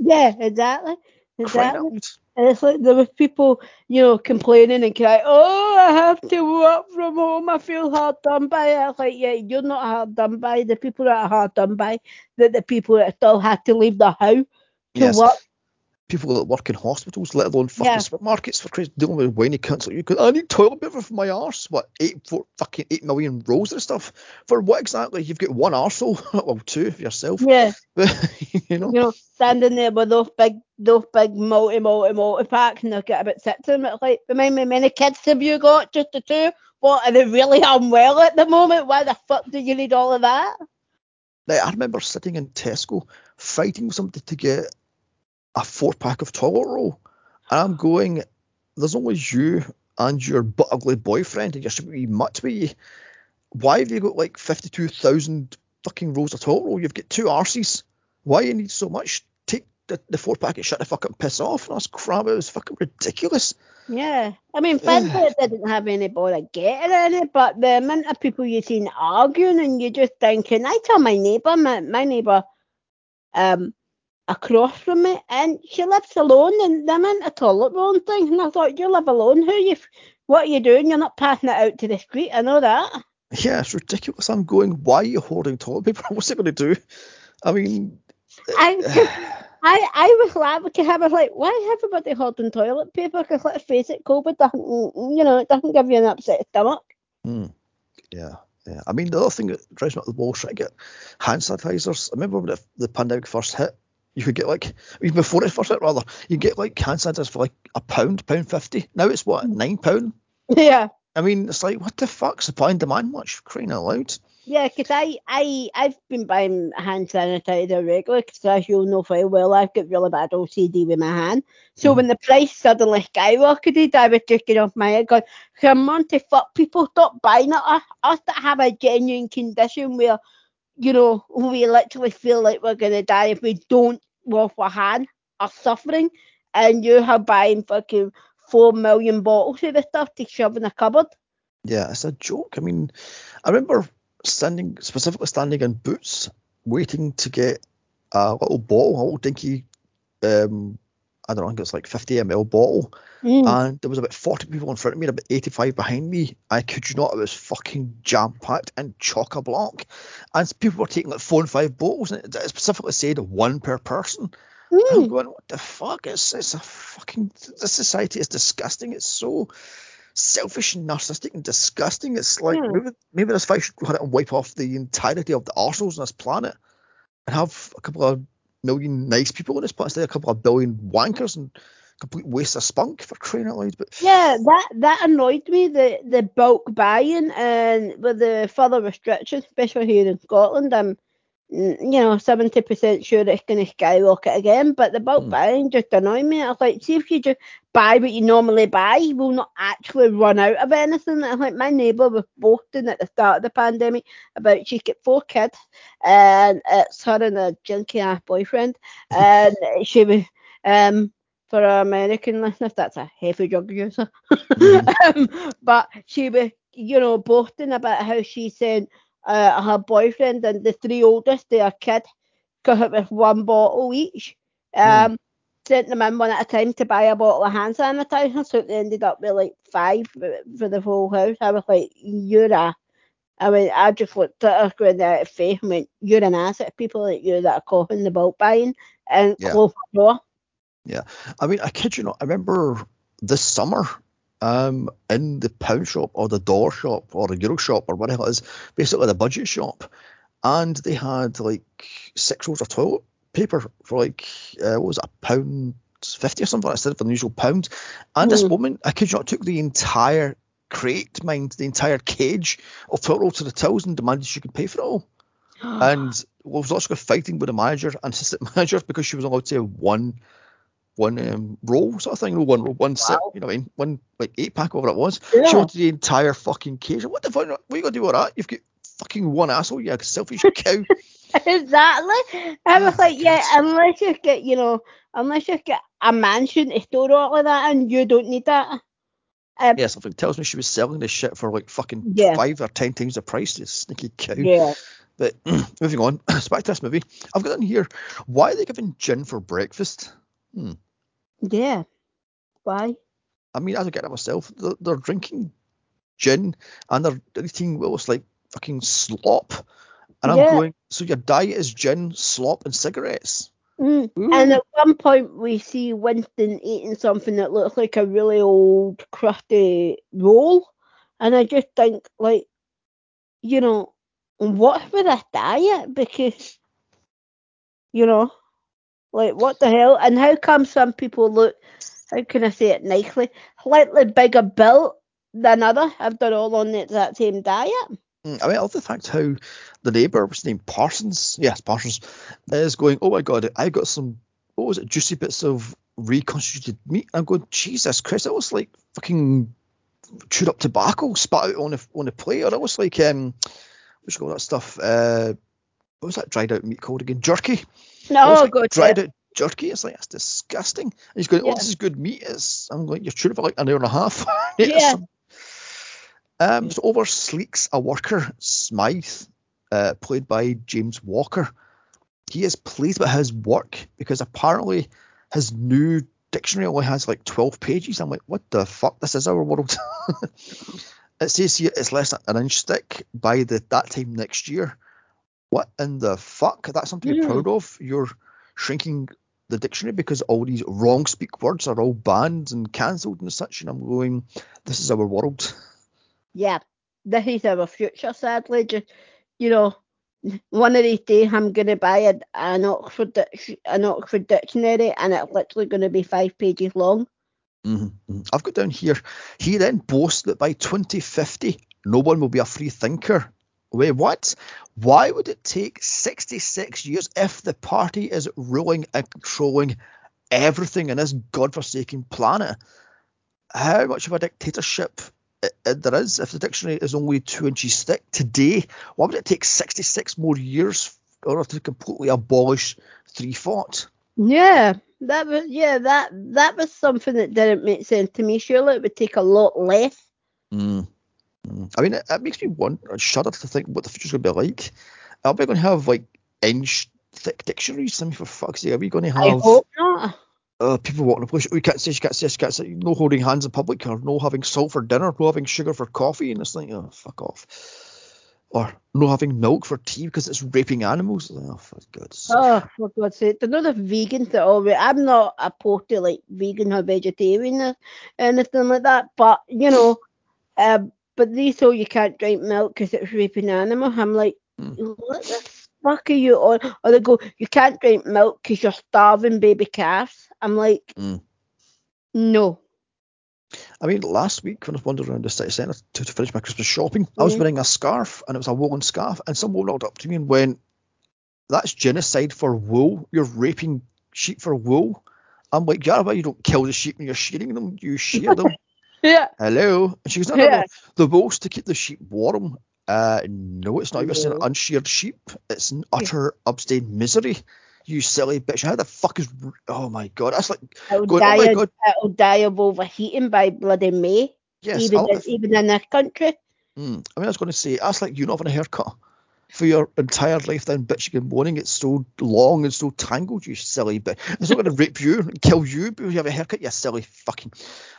yeah, exactly, exactly. And it's like there were people, you know, complaining and crying, oh, I have to work from home. I feel hard done by. I was like, yeah, you're not hard done by. The people that are hard done by, that the people that still had to leave the house to Yes. work. People that work in hospitals, let alone fucking Yeah. supermarkets for crazy dealing with whiny cunts like you. 'Cause I need toilet paper for my arse. What eight four fucking eight million rolls of stuff for what exactly? You've got one arsehole, well two yourself. Yeah, you know. you know, standing there with those big, those big multi, multi, multi packs, and they've got about six of them. It's like, remind me, many kids have you got? Just the two? What, are they really unwell at the moment? Why the fuck do you need all of that? I remember sitting in Tesco fighting with somebody to get a four pack of toilet roll, and I'm going, "There's only you and your butt ugly boyfriend and your wee mutt with you. Why have you got like fifty two thousand fucking rolls of toilet roll. You've got two arses. Why you need so much? Take the, the four packet, shut the fuck up and piss off. And that's crap. It was fucking ridiculous. Yeah, I mean, it didn't have any bother getting in it, but the amount of people you've seen arguing and you're just thinking, I tell my neighbour, my, my neighbour um, across from me, and she lives alone, and the amount of toilet roll and things, and I thought, you live alone, who you, what are you doing? You're not passing it out to the street, I know that. Yeah, it's ridiculous. I'm going, why are you hoarding toilet paper? What's it going to do? I mean, I, I, I was laughing. I was like, why is everybody holding toilet paper? Because let's face it, COVID doesn't, you know, it doesn't give you an upset stomach. Mm, yeah, yeah. I mean, the other thing that drives me up the wall is trying to get hand sanitizers. I remember when the, the pandemic first hit, you could get like, even before it first hit, rather, you get like hand sanitizers for like a pound, pound fifty. Now it's what, nine pound? Yeah. I mean, it's like, what the fuck? Supply and demand much? Crying out loud. Yeah, because I, I, I've been buying hand sanitizer regularly because as you'll know very well, I've got really bad OCD with my hand. So Mhm. when the price suddenly skyrocketed, I was just off my head going, come on to fuck people, stop buying it. Us, us that have a genuine condition where, you know, we literally feel like we're going to die if we don't wash our hand are suffering. And you are buying fucking four million bottles of the stuff to shove in a cupboard. Yeah, it's a joke. I mean, I remember standing, specifically standing in Boots, waiting to get a little bottle, a little dinky, um, I don't know, I think it's like 50 ml bottle, Mm. and there was about 40 people in front of me and about 85 behind me. I could you not, it was fucking jam packed and chock a block, and people were taking like four and five bottles, and it specifically said one per person. And I'm Mm. going, what the fuck? It's, it's a fucking. This society is disgusting. It's so selfish and narcissistic and disgusting. It's like Yeah. maybe maybe this fight should go ahead and wipe off the entirety of the arsenals on this planet and have a couple of million nice people on this planet instead of a couple of billion wankers and complete waste of spunk for crying out loud. But Yeah, that that annoyed me. The the bulk buying and with the further restrictions, especially here in Scotland, mm, you know seventy percent sure it's going to skyrocket again. But the bulk Hmm. buying just annoyed me. I was like, see if you just buy what you normally buy, you will not actually run out of anything. I'm like, my neighbour was boasting at the start of the pandemic about she's got four kids, and it's her and a junky ass boyfriend, and she was um. For our American listeners, that's a heavy drug user. um, but she was, you know, boasting about how she said uh, her boyfriend and the three oldest, their kid, got it with one bottle each. Um, Sent them in one at a time to buy a bottle of hand sanitizer, so they ended up with like five for for the whole house. I was like, you're a. I mean, I just looked at her going out of faith and went, you're an asset. People like you that are coughing the bulk buying and Yeah. close the door. Yeah, I mean, I kid you not. I remember this summer, um, in the pound shop or the door shop or the euro shop or whatever it is, basically the budget shop, and they had like six rolls of toilet paper for like uh, what was it, a pound fifty or something instead of the usual pound. And this Mm. woman, I kid you not, took the entire crate, mind the entire cage of toilet roll to the tills and demanded she could pay for it all. And was also fighting with the manager and assistant manager because she was allowed to have one one um, roll sort of thing, no one roll, one sip, Wow. you know what I mean? One like eight pack, whatever it was. Yeah. She wanted the entire fucking cage. What the fuck? What are you gonna do with that? You've got fucking one asshole, you selfish cow. exactly. I was Oh, like, yeah, unless you get, you know, unless you get a mansion to store all of that, and you don't need that. Um, yeah, something tells me she was selling this shit for like fucking Yeah. five or ten times the price. This sneaky cow. yeah. But moving on, back to this movie. I've got in here. Why are they giving gin for breakfast? Yeah. Why? I mean, I don't get it myself. They're, they're drinking gin and they're eating well, it's like fucking slop. And I'm going, so your diet is gin, slop, and cigarettes. Mm. And at one point, we see Winston eating something that looks like a really old, crusty roll. And I just think, like, you know, what's with this diet? Because, you know, like, what the hell? And how come some people look, how can I say it nicely, slightly bigger built than other if they're all on the exact same diet? Mm, I mean, I love the fact how the neighbour was named Parsons. Yes, Parsons is going. Oh my god, I got some. What was it? Juicy bits of reconstituted meat. I'm going. Jesus Christ, that was like fucking chewed up tobacco spat out on a, on the plate, or that was like um, what you call that stuff? Uh, what was that dried out meat called again? Jerky. No, it? God, dried yeah. out jerky. It's like that's disgusting. And he's going, oh, Yeah. this is good meat. It's, I'm like, you're chewing for like an hour and a half. Yeah. Um, so over Sleek's a worker, Smythe, uh, played by James Walker. He is pleased with his work because apparently his new dictionary only has like 12 pages. I'm like, what the fuck? This is our world. it says here it's less than an inch thick by the that time next year. What in the fuck? That's something to be proud of. You're shrinking the dictionary because all these wrong speak words are all banned and cancelled and such. And I'm going, this is our world. Yeah, this is our future, sadly. Just, you know, one of these days I'm going to buy a, an Oxford an Oxford dictionary and it's literally going to be five pages long. Mhm, mhm. I've got down here. He then boasts that by 2050, no one will be a free thinker. Wait, what? Why would it take 66 years if the party is ruling and controlling everything in this godforsaken planet? How much of a dictatorship there is if the dictionary is only two inches thick today? Why would it take 66 more years in order to completely abolish three thought? Yeah, that was yeah that that was something that didn't make sense to me. Surely it would take a lot less. Mm. Mm. I mean, it, it makes me wonder, shudder to think what the future's going to be like. Are we going to have like inch thick dictionaries? I mean, for fuck's sake, are we going to I have hope not. uh, people walking the place? We can't say, you can't say, you can't say, no holding hands in public, or no having salt for dinner, no having sugar for coffee, and it's like, oh, fuck off. Or no having milk for tea because it's raping animals. Oh, for God's sake. Oh, for God's sake, they're not the vegans that always. I'm not opposed to like vegan or vegetarian or anything like that, but you know, um, but they say you can't drink milk because it's raping an animal. I'm like, Hmm. what the fuck are you on? Or they go, you can't drink milk because you're starving baby calves. I'm like, Mm. no. I mean, last week when I was wandering around the city centre to, to finish my Christmas shopping, I was wearing a scarf and it was a woolen scarf, and someone walked up to me and went, "That's genocide for wool. You're raping sheep for wool." I'm like, "Yeah, but you don't kill the sheep when you're shearing them. You shear them." Yeah. Hello. And she goes, "No, no, no. Yeah. The wool's to keep the sheep warm." Uh, no, it's not. You're saying unsheared sheep. It's an utter upstate misery. You silly bitch. How the fuck is? Oh my god. That's like It'll going. die, Oh my of, god. it'll die of overheating by bloody May, Yes. even, in, even in this country. Mm. I mean, I was going to say, that's like you not having a haircut for your entire life, then bitching and moaning. It's so long and so tangled, you silly bitch. It's not going to rape you and kill you because you have a haircut, you silly fucking.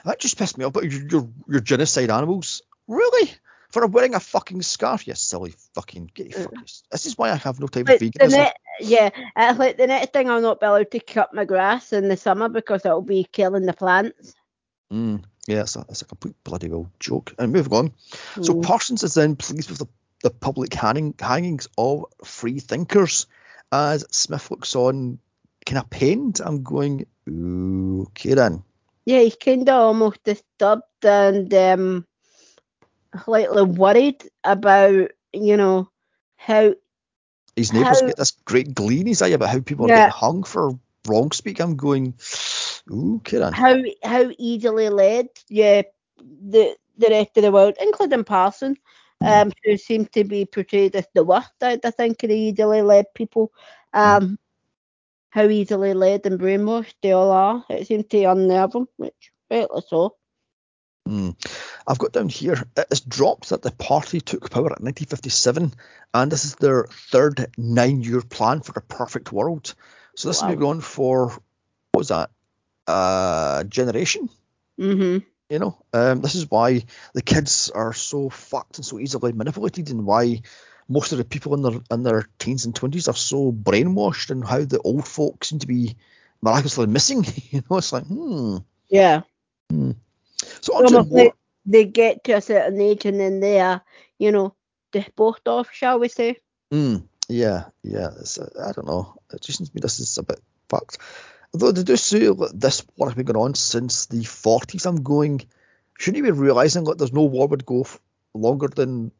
That just pissed me off. But you're, you're, you're genocide animals. Really? For wearing a fucking scarf, you silly fucking. Get your fucking. This is why I have no time for But the veganism. ne- yeah, it's like the next thing I'll not be allowed to cut my grass in the summer because it'll be killing the plants. Mm. Yeah, it's a, it's a complete bloody old joke. And moving on. So Mm. Parsons is then pleased with the, the public hanging, hangings of free thinkers as Smith looks on kind of pained. I'm going, okay then. Yeah, he's kind of almost disturbed and um, slightly worried about, you know, how His neighbours How- get this great glee in his eye about how people are Yeah. getting hung for wrong speak. I'm going, okay then. how how easily led, yeah, the the rest of the world, including Parson, um, who seems to be portrayed as the worst. I, I think of the easily led people, um, how easily led and brainwashed they all are. It seems to unnerve them, which rightly so. Mm. I've got down here, it's dropped that the party took power in 1957, and this is their third nine year plan for a perfect world. So this Wow. has been going for, what was that, uh, generation? Mhm. You know, um, this is why the kids are so fucked and so easily manipulated, and why most of the people in their in their teens and twenties are so brainwashed, and how the old folk seem to be miraculously missing. you know, it's like, hmm. Yeah. So on to Almost like they get to a certain age and then they are, you know, disposed of, shall we say? Mm, yeah, yeah. It's, uh, I don't know. It just seems to me this is a bit fucked. Although they do say that this war has been going on since the 40s. I'm going, shouldn't you be realizing that there's no war would go f- longer than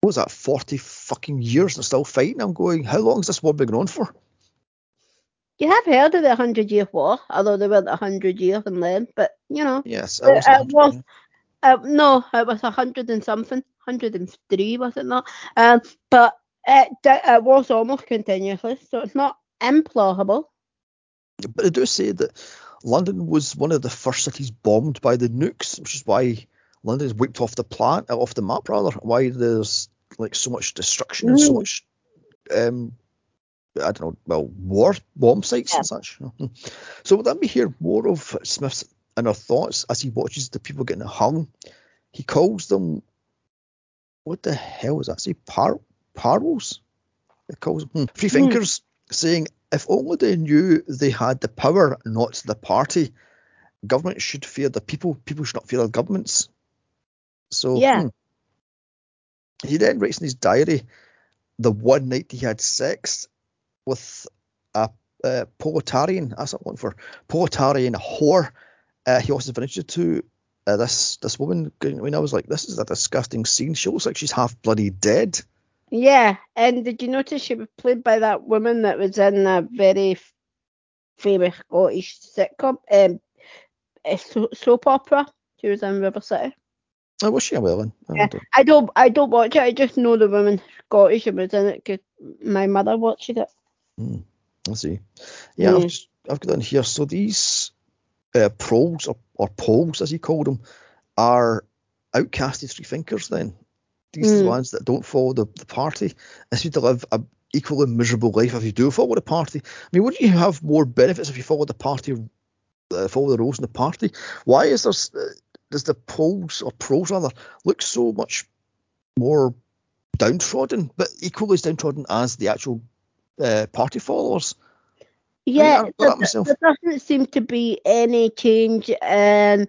what was that 40 fucking years and still fighting? I'm going, how long has this war been going on for? You have heard of the Hundred Year War, although they weren't a hundred years in length, but you know, Yes, it uh, 100 uh, no, it was a hundred and something, hundred and three, was it not? Um, but It, it was almost continuously, so it's not implausible. But they do say that London was one of the first cities bombed by the nukes, which is why London is wiped off the planet, off the map rather. Why there's like so much destruction and so Mm. much, um, I don't know, well, war bomb sites Yeah. and such. So let me hear more of Smith's inner thoughts as he watches the people getting hung. He calls them, what the hell is that? Say par parals? He calls them hmm, free Hmm. thinkers, saying if only they knew they had the power, not the party. Government should fear the people. People should not fear the governments. So Yeah. hmm. he then writes in his diary the one night he had sex with a, uh proletarian. That's what I'm looking for. Proletarian whore. Uh, he also ventured to uh, this this woman. I mean, I was like, this is a disgusting scene. She looks like she's half bloody dead. Yeah, and did you notice she was played by that woman that was in a very famous Scottish sitcom, um, a soap opera? She was in River City. Oh, was she a well? Yeah. I don't, I don't watch it. I just know the woman Scottish and was in it 'cause my mother watches it. Let's see. Yeah, I've, Mm. just, I've got on here. So these uh, proles or, or poles, as he called them, are outcasted free thinkers. Then these are the Mm. ones that don't follow the, the party. It's you to live a equally miserable life if you do follow the party. I mean, wouldn't you have more benefits if you follow the party, uh, follow the rules in the party? Why is there uh, does the poles or pros rather look so much more downtrodden, but equally as downtrodden as the actual uh, party followers? Yeah, I've got there, there doesn't seem to be any change in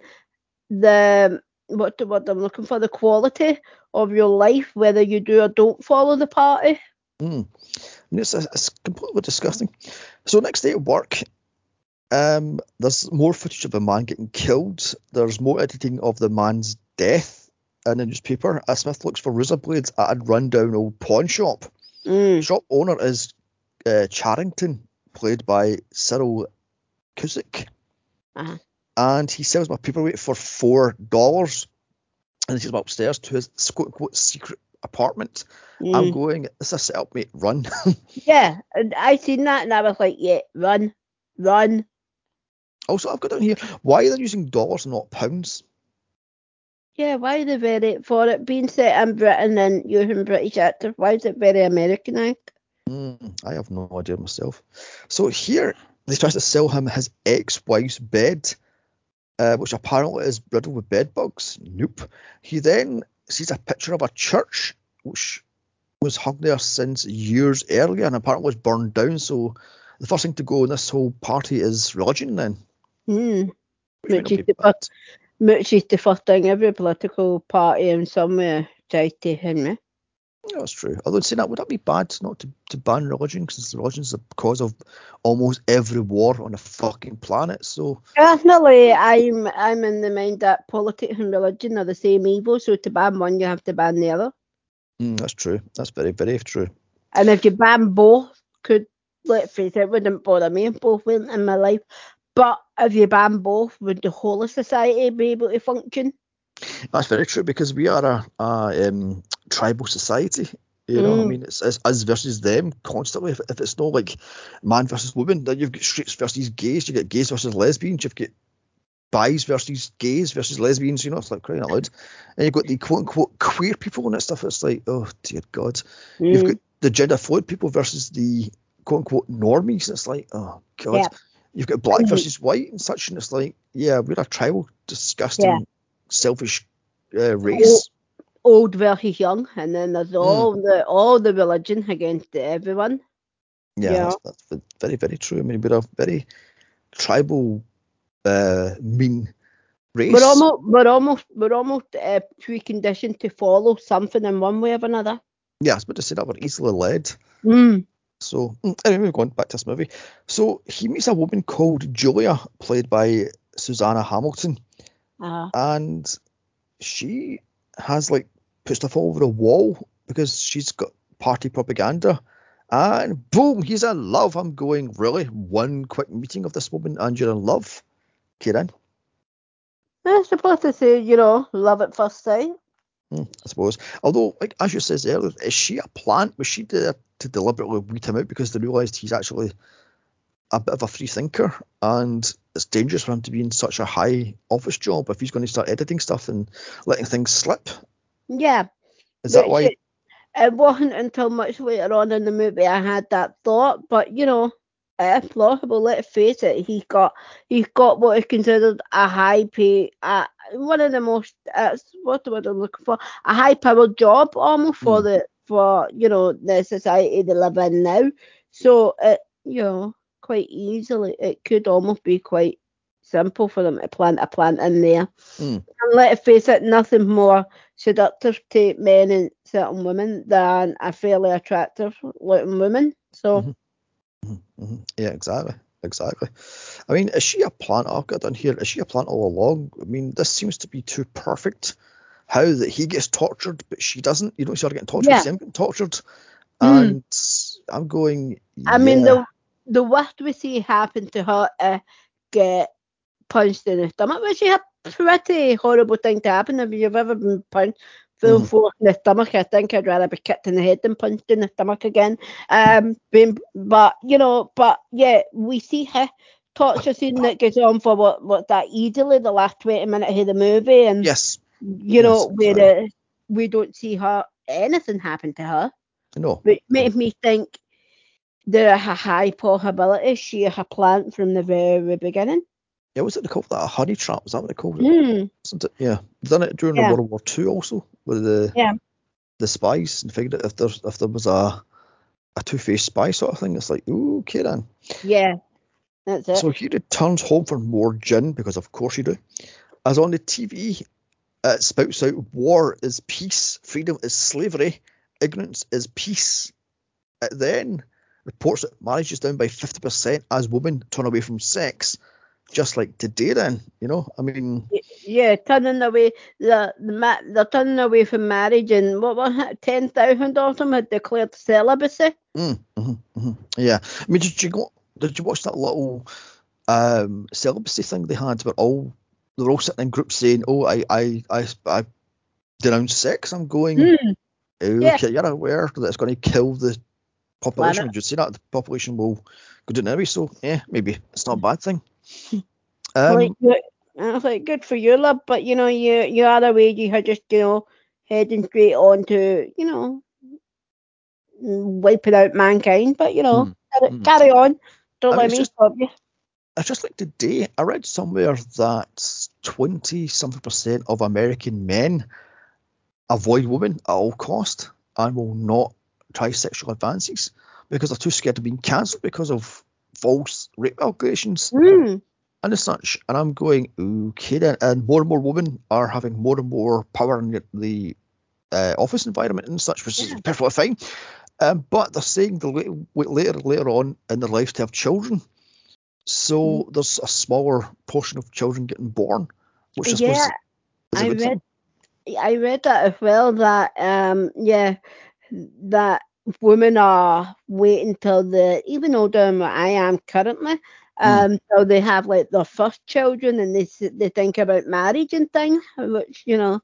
the what the what I'm looking for the quality of your life, whether you do or don't follow the party. Mm. I mean, it's, it's completely disgusting. So next day at work, um, there's more footage of a man getting killed. There's more editing of the man's death in the newspaper. As Smith looks for razor blades at a rundown old pawn shop. Mm. Shop owner is uh, Charrington, played by Cyril Cusack. Uh-huh. And he sells my paperweight for four dollars. And he takes me upstairs to his quote unquote secret apartment. I'm Mm. going, this is a setup, mate, run. Yeah, and I seen that and I was like, yeah, run, run. Also, I've got down here, why are they using dollars and not pounds? Yeah, why are they very for it being set in Britain and using British actors? Why is it very Americanized? Mm, I have no idea myself. So here, they tries to sell him his ex-wife's bed, uh, which apparently is riddled with bedbugs. Nope. He then sees a picture of a church, which was hung there since years earlier and apparently was burned down. So the first thing to go in this whole party is religion then. Hmm. Which may Which not is the first, which is the first thing every political party in somewhere tries to him. Yeah, that's true. Although saying that, would that be bad not to, to ban religion? Because religion is the cause of almost every war on the fucking planet. So definitely, I'm I'm in the mind that politics and religion are the same evil. So to ban one, you have to ban the other. mm, that's true. That's very, very true. And if you ban both, could let's face it, it wouldn't bother me if both went in my life. But if you ban both, would the whole of society be able to function? That's very true because we are a, a um, tribal society. You know, I Mm. mean, it's, it's us versus them constantly. If, if it's not like man versus woman, then you've got straights versus gays. You get gays versus lesbians. You've got bis versus gays versus lesbians. You know, it's like crying out loud. And you've got the quote unquote queer people and that stuff. It's like, oh dear God. You've Mm. got the gender fluid people versus the quote unquote normies. It's like, oh God. Yeah. You've got black Mhm. versus white and such, and it's like, yeah, we're a tribal, disgusting, selfish uh, race. old versus young, and then there's Hmm. all the all the religion against everyone. Yeah, Yeah. That's, that's very, very true. I mean, we're a very tribal, uh, mean race. We're almost we're almost we're almost uh, preconditioned to follow something in one way or another. Yeah, I was about to say that we're easily led. Mm. So mm, anyway, we're going back to this movie. So he meets a woman called Julia, played by Suzanna Hamilton, Uh, and she has like put stuff all over the wall because she's got party propaganda. And boom, he's in love. I'm going, really? One quick meeting of this woman and you're in love? Kieran? I'm supposed to say, you know, love at first sight. Hmm, I suppose. Although, like as you says earlier, is she a plant? Was she there to deliberately weed him out because they realised he's actually a bit of a free thinker and it's dangerous for him to be in such a high office job if he's going to start editing stuff and letting things slip? Yeah. Is that why? It, wasn't until much later on in the movie I had that thought, but you know, it's plausible. Let's face it, he's got he's got what is considered a high pay, uh, one of the most uh, what's the word I'm looking for, a high powered job almost for Mm. the for you know the society they live in now. So it you know quite easily it could almost be quite simple for them to plant a plant in there. Mm. And let's face it, nothing more seductive to men and certain women than a fairly attractive looking woman. So. Mhm. Mhm. Yeah, exactly. Exactly. I mean, is she a plant? I've got down here. Is she a plant all along? I mean, this seems to be too perfect. How that he gets tortured, but she doesn't. You don't see her getting tortured. Yeah. Him getting tortured. Mm. And I'm going. I mean, the the worst we see happen to her uh, get punched in the stomach, which is a pretty horrible thing to happen. If you've ever been punched full Mhm. force in the stomach, I think I'd rather be kicked in the head than punched in the stomach again. Um, being, but you know, but yeah, we see her torture scene that goes on for what what that easily the last twenty minutes of the movie, and Yes. you know, yes, where uh, we don't see her anything happen to her. No. which made me think there are a high possibility she had planned from the very beginning. Yeah, was it they called that a honey trap? Was that what they called it? Mm, it? Yeah. Done it during Yeah. the World War Two also with the Yeah. the spies and figured out if there's if there was a a two faced spy sort of thing. It's like, ooh, okay then. yeah, that's it. So he returns home for more gin because of course you do. As on the TV, it spouts out war is peace, freedom is slavery, ignorance is peace. It then reports that marriage is down by 50% as women turn away from sex. Just like today, then, you know, I mean, yeah, turning away the, the they're turning away from marriage, and what was it? Ten thousand of them had declared celibacy. mm, mhm, mm-hmm. yeah. I mean, did you go? Did you watch that little um, celibacy thing they had where all they were all sitting in groups saying, "Oh, I, I, I, I denounce sex." I'm going. Mm, Yeah. Okay, you're aware that it's going to kill the population. Planet. Would you say that the population will go down anyway? So yeah, maybe it's not a bad thing. Um, like, I was like, good for you, love, but you know, you you are away, you had just you know heading straight on to you know wiping out mankind, but you know, Mm, carry, mm. on. Don't I let me just- stop you. it's just like today. I read somewhere that twenty something percent of American men avoid women at all cost and will not try sexual advances because they're too scared of being cancelled because of false rape allegations. Mm. and as such. And I'm going, okay then. And more and more women are having more and more power in the, uh, office environment and such, which is Yeah. perfectly fine. Um, but they're saying they'll wait, wait later later on in their lives to have children. So Mm-hmm. there's a smaller portion of children getting born, which Yeah, is a I read thing. I read that as well. That um, yeah, that women are waiting till the even older than what I am currently. Um, so they have like their first children, and they they think about marriage and things, which you know,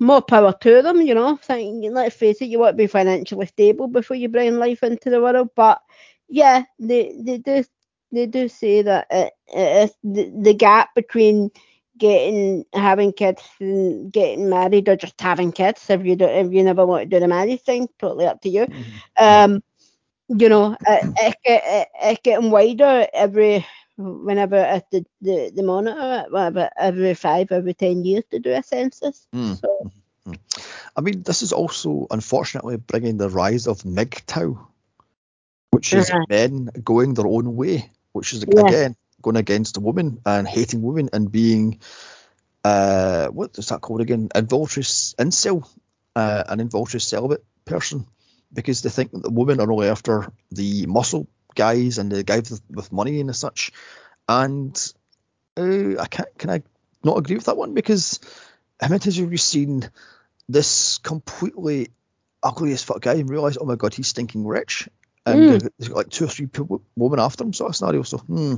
more power to them. You know, think, let's face it, you want to be financially stable before you bring life into the world. But yeah, they they do they do say that it, it is the, the gap between getting having kids and getting married or just having kids if you don't if you never want to do the marriage thing totally up to you Mhm. um you know it, it, it, it's getting wider every whenever at the, the the monitor it, whatever every five every ten years to do a census Mm. so I mean, this is also unfortunately bringing the rise of MGTOW, which is Mhm. men going their own way, which is Yeah. Going against a woman and hating women and being uh what is that called again? Involuntary s- incel, uh, an involuntary celibate person, because they think that the women are only after the muscle guys and the guys with, with money and such. And uh, I can't can I not agree with that one because how many times have you seen this completely ugly as fuck guy and realise, oh my god, he's stinking rich. And Mm. there's got like two or three people, women after him, sort of scenario. So, hmm.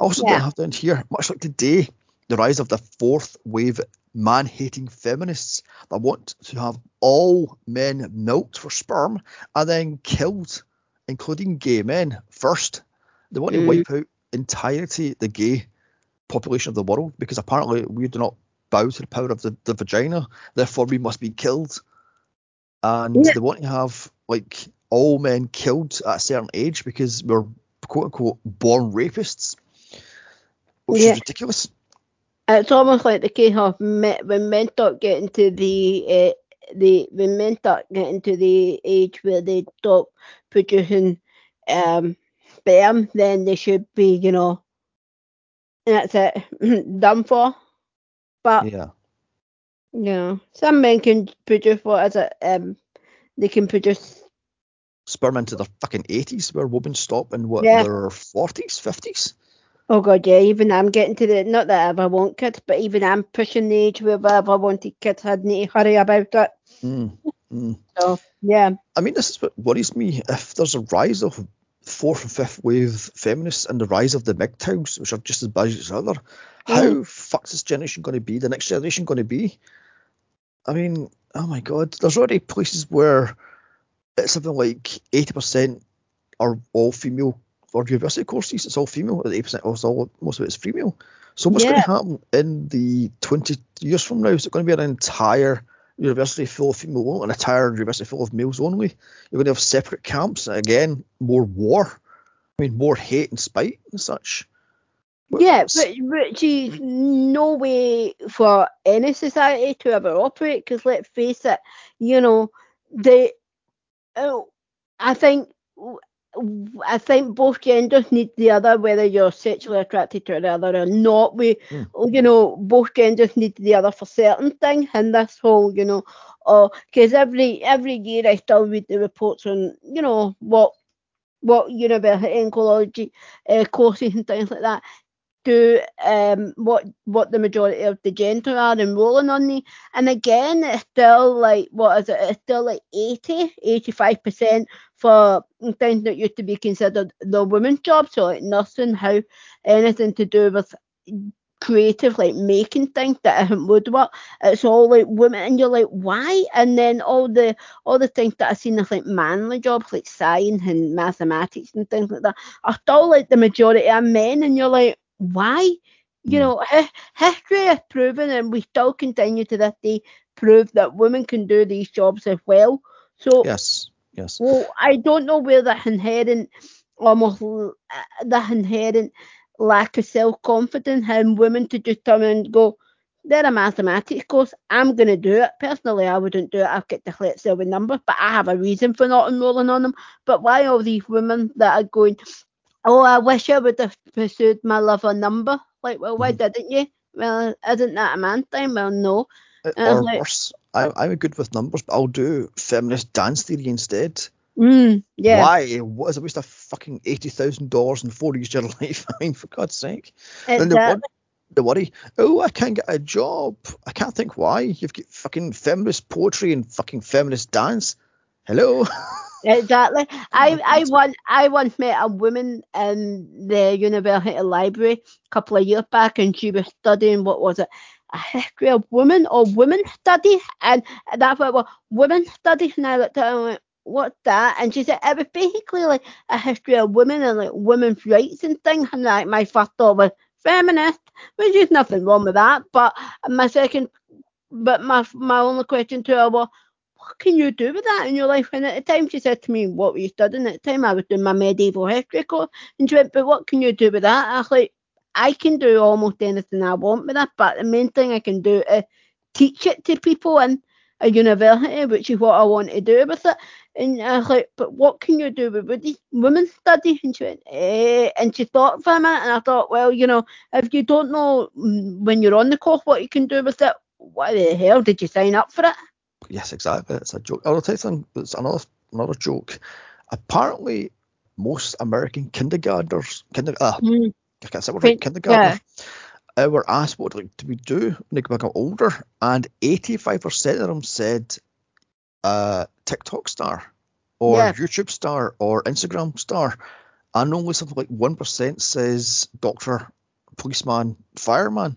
I also Yeah. don't have down here, much like today, the rise of the fourth wave man hating feminists that want to have all men milked for sperm and then killed, including gay men, first. They want to Mm. wipe out entirety the gay population of the world because apparently we do not bow to the power of the, the vagina, therefore we must be killed. And Yeah. they want to have like all men killed at a certain age because we're quote unquote born rapists, which Yeah. is ridiculous. It's almost like the case of me, when men start getting to the uh, the when men start getting to the age where they stop producing um sperm, then they should be, you know, that's it, done for. But Yeah. you know, some men can produce what is it? Um, they can produce. Sperm into their fucking 80s where women stop in what Yeah. their 40s, 50s. Oh god, yeah. Even I'm getting to the not that I ever want kids, but even I'm pushing the age where I ever wanted kids, I'd need to hurry about it. Mm, mm. So yeah, I mean, this is what worries me. If there's a rise of fourth and fifth wave feminists and the rise of the MGTOWs, which are just as bad as each other, how Mm. fuck's this generation going to be? The next generation going to be? I mean, oh my god, there's already places where it's something like 80% are all female or university courses. It's all female. 80% also all, most of it's female. So what's going to happen in the 20 years from now? Is it going to be an entire university full of female only, an entire university full of males only? You're going to have separate camps. Again, more war. I mean, more hate and spite and such. yeah, but which is no way for any society to ever operate. Because let's face it, you know, the oh, I think. I think both genders need the other, whether you're sexually attracted to the other or not. We, Hmm. you know, both genders need the other for certain things, and this whole, you know, because every every year I still read the reports on, you know, what what university and college uh, courses and things like that do um what what the majority of the gender are enrolling on the and again it's still like what is it it's still like 80 85 percent for things that used to be considered the women's job so like nothing how anything to do with creative like making things that isn't woodwork. It's all like women and you're like why? And then all the all the things that I've seen as like manly jobs like science and mathematics and things like that are still like the majority are men and you're like why you Mm. know hi- history has proven and we still continue to this day prove that women can do these jobs as well so Yes, yes. well, I don't know where that inherent, almost uh, inherent lack of self confidence in women to just come and go. They're a mathematics course. I'm gonna do it. Personally, I wouldn't do it. I've got to let sell with numbers, but I have a reason for not enrolling on them. But why all these women that are going? Oh, I wish I would have pursued my love of number. Like, well, why Mhm. didn't you? Well, isn't that a man thing? Well, no. Uh, And I or like- worse, I, I'm good with numbers, but I'll do feminist dance theory instead. Mm, yeah. Why? What is a waste of fucking eighty thousand dollars in four years of your life? I mean, for God's sake. And the, wor- the worry, oh, I can't get a job. I can't think why. You've got fucking feminist poetry and fucking feminist dance. Hello. Exactly. Oh I, my I God. once I once met a woman in the university library a couple of years back, and she was studying what was it, a history of women or women studies, and that's what it was, women studies. And I looked at her and went, "What's that?" And she said it was basically like a history of women and like women's rights and things. And like my first thought was feminist, which is nothing wrong with that. But my second, but my my only question to her was what can you do with that in your life? And at the time, she said to me, What were you studying? At the time, I was doing my medieval history course. And she went, But what can you do with that? I was like, I can do almost anything I want with that. But the main thing I can do is teach it to people in a university, which is what I want to do with it. And I was like, But what can you do with women's studies? And she went, eh. And she thought for a minute. And I thought, Well, you know, if you don't know mm, when you're on the course what you can do with it, why the hell did you sign up for it? Yes, exactly. It's a joke. I'll tell you something. It's another another joke. Apparently, most American kindergartners, kinder, uh, Mm. I can't say what Kin- right, kindergartners, uh, were asked what like do we do when they become older, and 85% of them said uh, TikTok star, or Yeah. YouTube star, or Instagram star, and only something like 1% says doctor, policeman, fireman.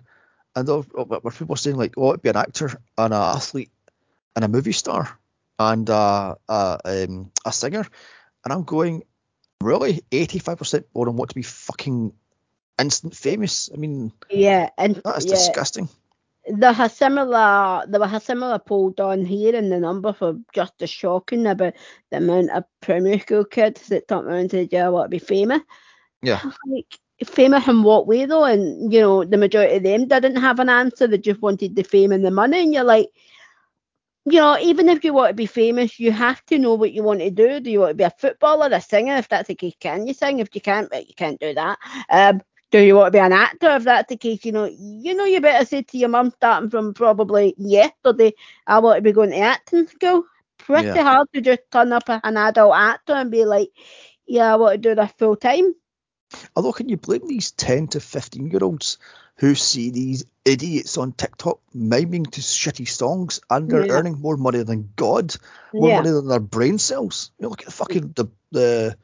and there were people saying like, "Oh, it'd be an actor and an athlete and a movie star and uh, uh, um, a singer," and I'm going, really, 85% more than want to be fucking instant famous. I mean, yeah, and that is yeah. disgusting. There's a similar there was a similar poll done here and the number for just as shocking about the amount of primary school kids that turn around and said, Yeah, I want to be famous. Yeah. Like famous in what way though? And you know, the majority of them didn't have an answer, they just wanted the fame and the money and you're like you know, even if you want to be famous, you have to know what you want to do. Do you want to be a footballer, a singer? If that's the case, can you sing? If you can't, you can't do that. Um, do you want to be an actor? If that's the case, you know, you know, you better say to your mum, starting from probably yesterday, I want to be going to acting school. Pretty Yeah. hard to just turn up an adult actor and be like, yeah, I want to do that full time. Although, can you blame these 10 to 15 year olds who see these idiots on TikTok miming to shitty songs and they're Yeah. earning more money than God, more Yeah. money than their brain cells? You know, look at the fucking the, the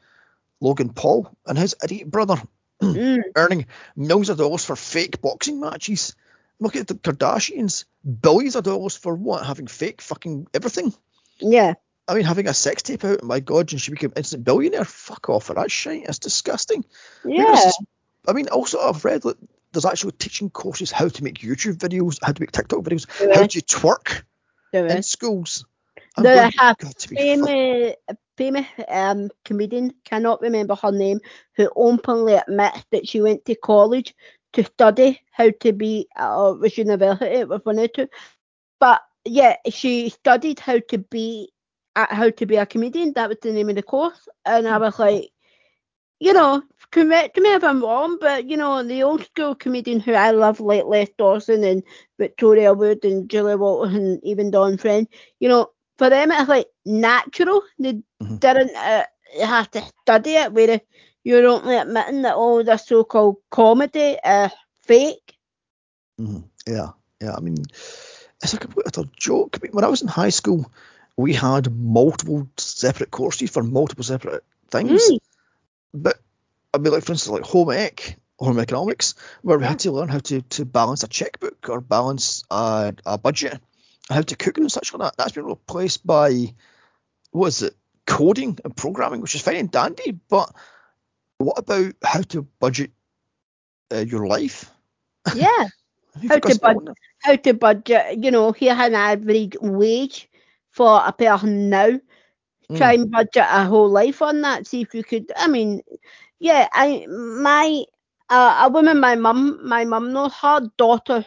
Logan Paul and his idiot brother Mm, earning millions of dollars for fake boxing matches. Look at the Kardashians, billions of dollars for what? Having fake fucking everything. yeah. I mean, having a sex tape out, my God, and she became instant billionaire. Fuck off for that shit. It's disgusting. Yeah. I mean, also I've read that there's actually teaching courses how to make YouTube videos, how to make TikTok videos, Yeah. how to twerk in schools. I'm There have "God, to be famous, famous um, comedian, cannot remember her name, who openly admits that she went to college to study how to be, uh, it was university, it was one or two. But yeah, she studied how to be, how to be a comedian. That was the name of the course. And I was like, you know, correct me if I'm wrong, but you know, the old school comedian who I love, like Les Dawson and Victoria Wood and Julie Walters and even Dawn French, you know, for them it's like natural. They Mhm. didn't uh, have to study it, where you're only admitting that all the so-called comedy is fake. Mhm. Yeah, yeah. I mean, it's a complete utter joke. I mean, when I was in high school, we had multiple separate courses for multiple separate things. Mm. But I mean, like for instance, like home ec, home economics, where we had to learn how to, to balance a checkbook or balance a, a budget, how to cook and such like that. That's been replaced by what is it, coding and programming, which is fine and dandy. But what about how to budget uh, your life? Yeah. How to bud- how to budget, you know, here an average wage for a person now. Try and budget a whole life on that. See if you could. I mean, yeah, I my uh, a woman, my mum, my mum knows her daughter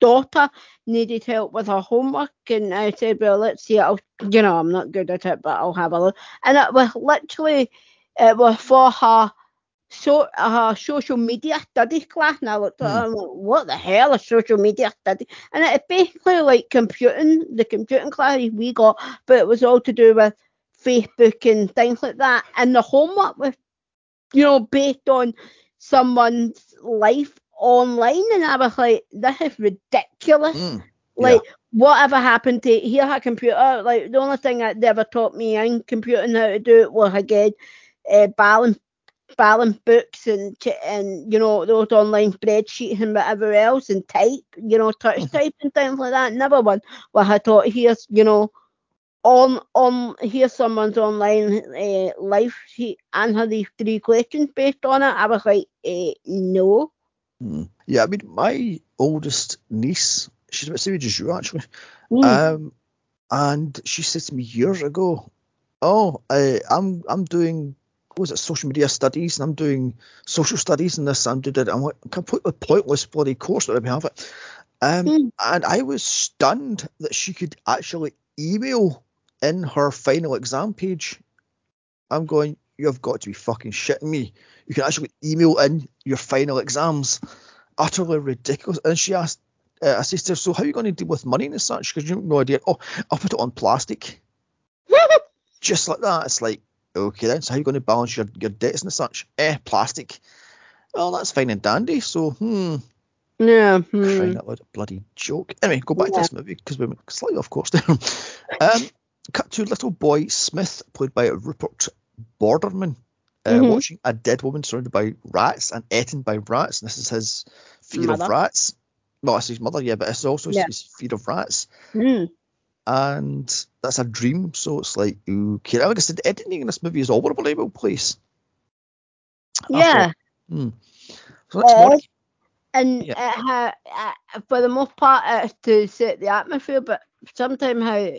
daughter needed help with her homework, and I said, well, let's see. I'll, you know, I'm not good at it, but I'll have a look. And it was literally it was for her so her social media studies class, and I looked at her and went, what the hell is social media study? And it's basically like computing, the computing class we got, but it was all to do with Facebook and things like that. And the homework was, you know, based on someone's life online, and I was like, this is ridiculous. Mm. Like, whatever happened to here a computer? Like, the only thing that they ever taught me in computing how to do it was again, uh, balance balance books and and you know those online spreadsheets and whatever else and type, you know, touch Mhm. type and things like that. Never one was I taught here's you know on on here's someone's online uh, life she answer these three questions based on it. I was like, uh, no. Mm. Yeah, I mean, my oldest niece, she's about the same age as you actually, Mm. um, and she said to me years ago, "Oh, I, I'm I'm doing what was it social media studies, and I'm doing social studies and this, I'm doing that." I'm like, completely pointless bloody course that we have it. Um, Mm. and I was stunned that she could actually email in her final exam page. I'm going, you have got to be fucking shitting me. You can actually email in your final exams. Utterly ridiculous. And she asked, uh, I said to her, so how are you going to deal with money and such? Because you have no idea. Oh, I'll put it on plastic. Just like that. It's like, okay then, so how are you going to balance your, your debts and such? Eh, plastic. Well, that's fine and dandy. So, hmm, yeah. crying Hmm. out loud, a bloody joke. Anyway, go back to this movie because we went slightly off course there. um, cut to little boy Smith, played by Rupert Baderman, uh, Mhm. watching a dead woman surrounded by rats and eaten by rats. And this is his fear Mother. of rats. well, it's his mother, yeah, but it's also Yeah. his fear of rats. Mm. And that's a dream, so it's like, okay. Like I said, the editing in this movie is all over a believable place. Yeah. Hmm. So next Uh, and Yeah. it ha, uh, for the most part it's to set the atmosphere, but sometimes how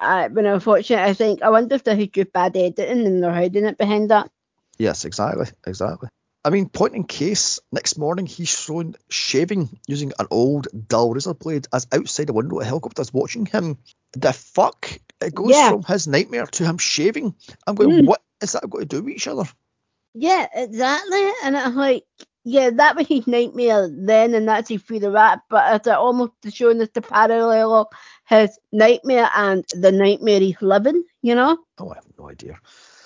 uh, when I was watching it, I think I wonder if this is just bad editing and they're hiding it behind that. yes, exactly, exactly. I mean, point in case, next morning he's shown shaving using an old dull razor blade as outside a window a helicopter's watching him. The fuck? It goes Yeah. from his nightmare to him shaving. I'm going, Mm. what is that got to do with each other? Yeah, exactly. And it's like, yeah, that was his nightmare then, and that's his fear of that. But it's almost showing us the parallel of his nightmare and the nightmare he's living, you know? Oh, I have no idea.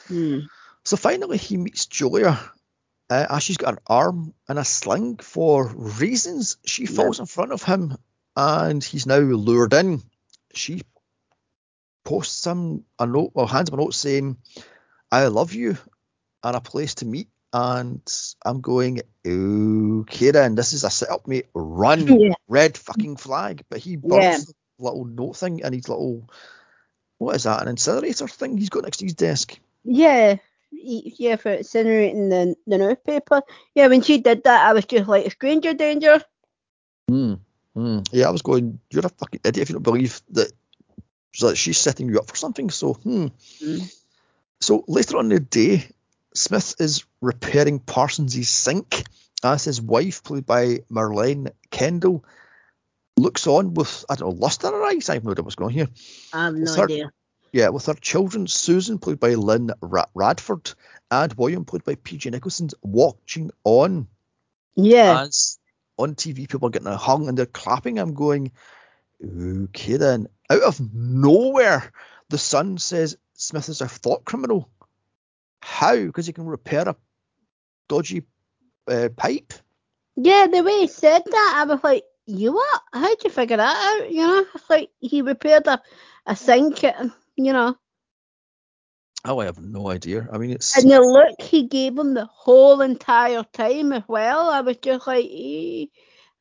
Hmm. So finally, he meets Julia. Uh, as she's got an arm in a sling for reasons. She falls in front of him, and he's now lured in. She posts him a note, or hands him a note saying, "I love you," and a place to meet. And I'm going, okay then, this is a setup, mate. Run, Yeah. red fucking flag. But he burns Yeah. the little note thing and his little, what is that, an incinerator thing he's got next to his desk. Yeah. Yeah, for incinerating the, the newspaper. Yeah, when she did that, I was just like, stranger danger. Hmm. Hmm. Yeah, I was going, you're a fucking idiot if you don't believe that, that she's setting you up for something. So, hmm. Mm. So later on in the day, Smith is repairing Parsons' sink as his wife, played by Marlene Kendall, looks on with, I don't know, lust in her eyes. I have no idea what's going on here. I have no Third- idea. Yeah, with her children, Susan, played by Lynn Radford, and William, played by PJ Nicholson, watching on Yeah. as on TV people are getting hung and they're clapping. I'm going, okay then. Out of nowhere, the son says Smith is a thought criminal. How? Because he can repair a dodgy uh, pipe. Yeah, the way he said that, I was like, you what? How'd you figure that out? You know, it's like he repaired a, a sink, you know. Oh, I have no idea. I mean, it's And the look he gave him the whole entire time as well, I was just like.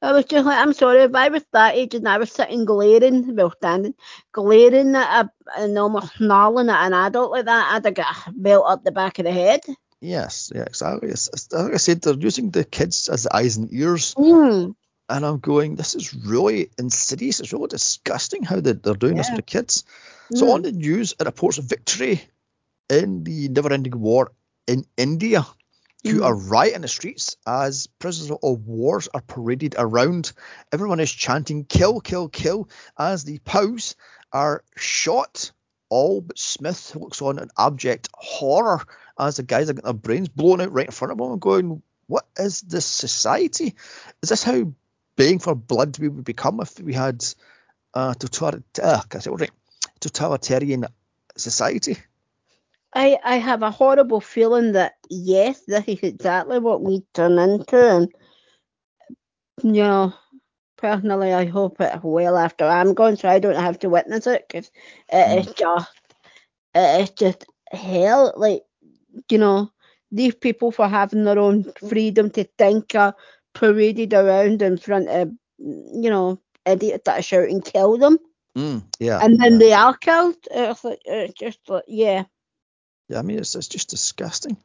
I was just like, I'm sorry, if I was that age and I was sitting glaring, well, standing, glaring at a, and almost snarling at an adult like that, I'd have got a belt up the back of the head. yes, yeah, exactly. It's, like I said, they're using the kids as the eyes and ears, Mm. and I'm going, this is really insidious. It's really disgusting how they, they're doing this Yeah. with the kids. So Mm. on the news, it reports victory in the never-ending war in India. You Mm. are riot in the streets as prisoners of wars are paraded around. Everyone is chanting "kill, kill, kill" as the POWs are shot. All but Smith, looks on in abject horror as the guys are getting their brains blown out right in front of him. I'm going, what is this society? Is this how baying for blood we would become if we had uh, total- uh, can I say it right? totalitarian society? I, I have a horrible feeling that yes, this is exactly what we turn into, and you know, personally, I hope it well after I'm gone, so I don't have to witness it because it is just it is just hell. Like you know, these people for having their own freedom to think are paraded around in front of you know idiots that are shouting kill them, Mm, yeah. and then yeah. they are killed. It's like it's just like yeah. Yeah, I mean, it's, it's just disgusting.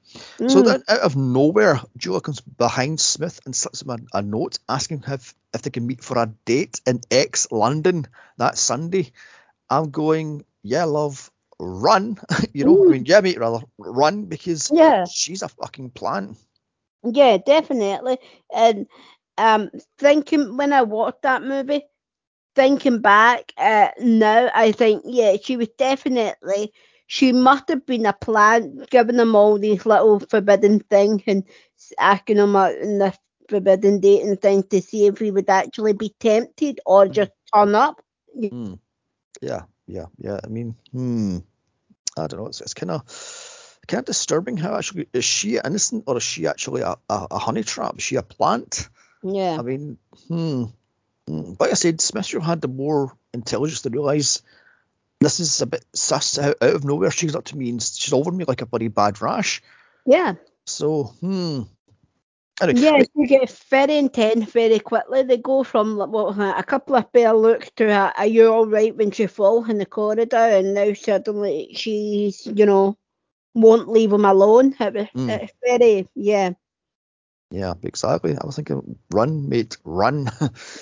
So Mm. then, out of nowhere, Julia comes behind Smith and slips him a, a note asking if, if they can meet for a date in X London that Sunday. I'm going, yeah, love, run. you know, I Mm. mean, yeah, mate, rather, run because Yeah. she's a fucking plant. Yeah, definitely. And um, thinking when I watched that movie, thinking back uh, now, I think yeah, she was definitely. She must have been a plant, giving them all these little forbidden things and asking them out in the forbidden dating thing to see if he would actually be tempted or just turn up. Hmm. Yeah, yeah, yeah. I mean, hmm. I don't know. It's, it's kind of kind of disturbing. How actually is she innocent or is she actually a, a, a honey trap? Is she a plant? Yeah. I mean, hmm. hmm. Like I said, Smith should have had the more intelligence to realise this is a bit sus out, out of nowhere. She's up to me and she's over me like a bloody bad rash. Yeah. So, hmm. Anyway, Yeah, you get very intense very quickly. They go from like, what, was it, a couple of bare looks to a, are you all right when she falls in the corridor, and now suddenly she's, you know, won't leave him alone. It was, Mm. It's very, yeah. yeah, exactly. I was thinking, run, mate, run.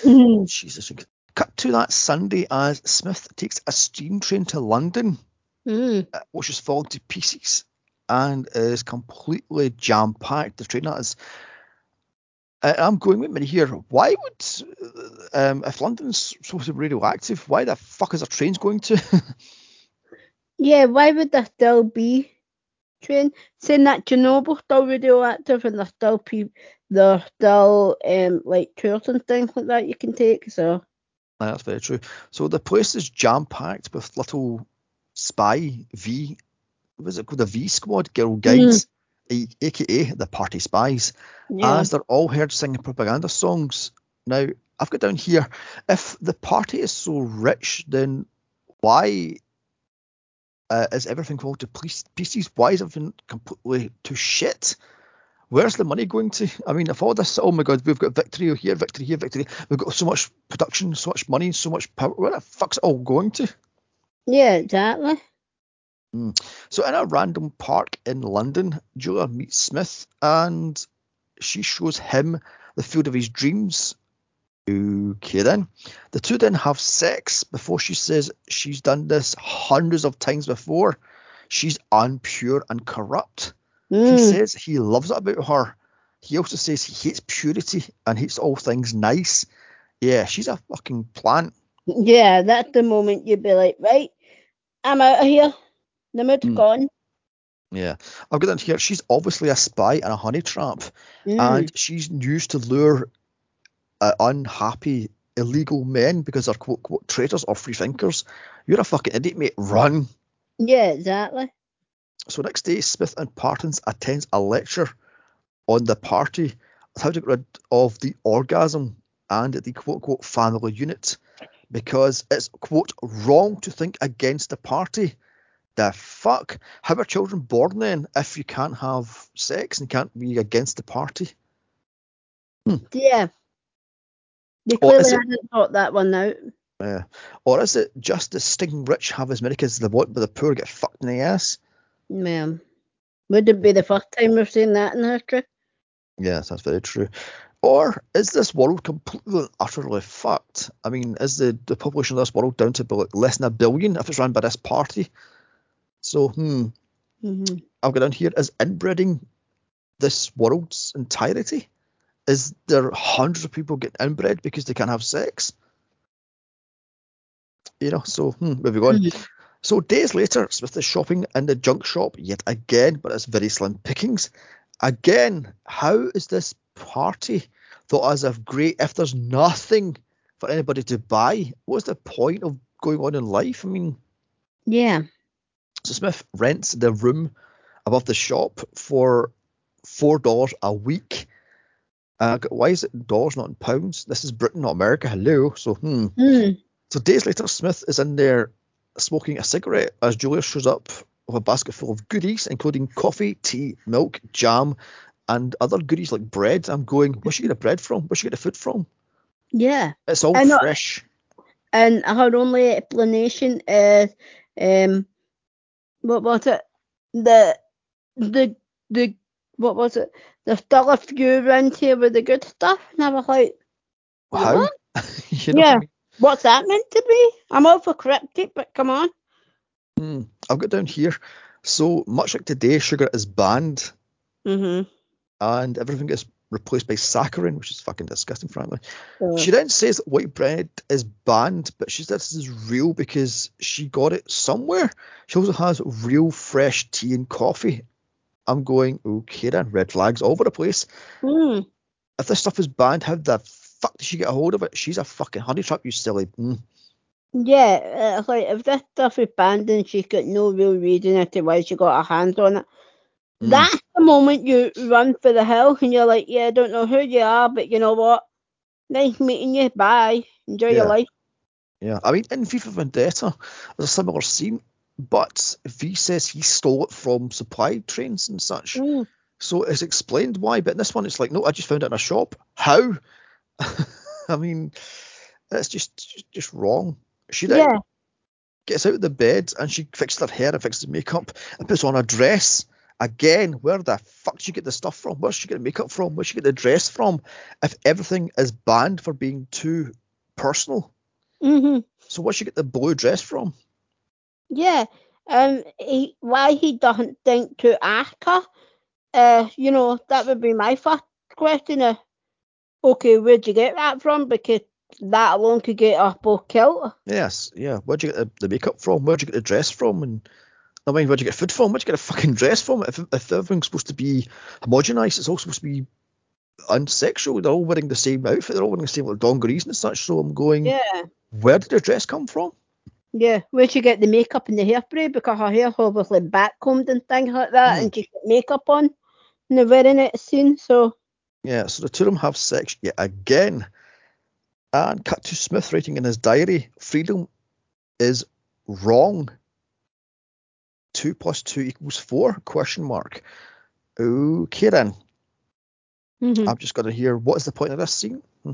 Jesus. Cut to that Sunday as Smith takes a steam train to London, Mm. uh, which is falling to pieces and is completely jam packed. The train that is. I'm going with me here. Why would, uh, um, if London's supposed to be radioactive, why the fuck is a trains going to? Yeah, why would there still be train? Saying that Chernobyl still radioactive and there's still people, there's still um like tours and things like that you can take. So that's very true. So the place is jam packed with little spy V. What is it called? The V Squad girl guides, a- aka the party spies. yeah, as they're all heard singing propaganda songs. Now, I've got down here, if the party is so rich, then why uh, is everything falling to piece- pieces? Why is everything completely to shit? Where's the money going to? I mean, if all this, oh my god, we've got victory here, victory here, victory, we've got so much production, so much money, so much power, where the fuck's it all going to? yeah, exactly. Hmm. So in a random park in London, Julia meets Smith and she shows him the field of his dreams. Okay then. The two then have sex before she says she's done this hundreds of times before. She's unpure and corrupt. He Mm. says he loves it about her. He also says he hates purity and hates all things nice. Yeah, she's a fucking plant. Yeah, that's the moment you'd be like, right, I'm out of here. The mood's Mm. gone. Yeah. I've got down here. She's obviously a spy and a honey trap. Mm. and she's used to lure uh, unhappy illegal men because they're quote quote traitors or free thinkers. You're a fucking idiot, mate. Run. yeah, exactly. So next day, Smith and Parsons attends a lecture on the party, how to get rid of the orgasm and the quote unquote family unit because it's quote wrong to think against the party. The fuck? How are children born then if you can't have sex and can't be against the party? Hmm. Yeah. They Or clearly hadn't thought that one out. Yeah. Or is it just the stinking rich have as many kids as they want, but the poor get fucked in the ass? Ma'am. Wouldn't be the first time we've seen that in history. Yes, that's very true. Or is this world completely and utterly fucked? I mean, is the, the population of this world down to less than a billion if it's run by this party? So, hmm, hmm I've got down here is inbreeding this world's entirety? Is there hundreds of people getting inbred because they can't have sex? You know, so hmm, where we going? So days later, Smith is shopping in the junk shop yet again, but it's very slim pickings. Again, how is this party thought as if great if there's nothing for anybody to buy? What's the point of going on in life? I mean, Yeah. so Smith rents the room above the shop for four dollars a week. Uh, why is it dollars, not in pounds? This is Britain, not America. Hello. So, hmm. Mm. So days later, Smith is in there smoking a cigarette as Julia shows up with a basket full of goodies, including coffee, tea, milk, jam, and other goodies like bread. I'm going, where's she get the bread from? Where's she get the food from? Yeah. It's all know- fresh. And her only explanation is, um, what was it? The, the, the, what was it? There's still a few around here with the good stuff. And I was like, How? What? you know what I Yeah. mean? What's that meant to be? I'm all for cryptic, but come on. Hmm. I've got down here. So much like today, sugar is banned Mm-hmm. and everything gets replaced by saccharin, which is fucking disgusting, frankly. So, She then says that white bread is banned, but she says this is real because she got it somewhere. She also has real fresh tea and coffee. I'm going, okay then, red flags all over the place. mm, If this stuff is banned, how the fuck did she get a hold of it? She's a fucking honey trap, you silly. Mm. yeah, uh, it's like if this stuff is banned and she's got no real reason as to why she got her hands on it, Mm. that's the moment you run for the hill and you're like, yeah, I don't know who you are, but you know what? Nice meeting you. Bye. Enjoy Yeah. your life. Yeah, I mean, in V for Vendetta, there's a similar scene, but V says he stole it from supply trains and such. Mm. So it's explained why, but in this one it's like, no, I just found it in a shop. How? I mean, it's just just wrong. She then Yeah. gets out of the bed and she fixes her hair and fixes her makeup and puts on a dress. Again, where the fuck did she get the stuff from? Where's she get the makeup from? Where's she get the dress from? If everything is banned for being too personal, Mhm. so she get the blue dress from? Yeah. Um. He, why he doesn't think to ask her? Uh. You know, that would be my first question. Uh, okay, where'd you get that from? Because that alone could get her both killed. Yes, yeah. Where'd you get the, the makeup from? Where'd you get the dress from? And I mean, where'd you get food from? Where'd you get a fucking dress from? If, if everything's supposed to be homogenized, it's all supposed to be unsexual. They're all wearing the same outfit. They're all wearing the same like dungarees and such. So I'm going, Yeah. where did the dress come from? Yeah, where'd she get the makeup and the hairspray? Because her hair's obviously backcombed and things like that, Hmm. and she's got makeup on and they're wearing it soon. So, Yeah, so the two of them have sex yet again. And cut to Smith writing in his diary, freedom is wrong. Two plus two equals four? Question mark. Okay then. mhm. I've just got to hear what is the point of this scene? Hmm.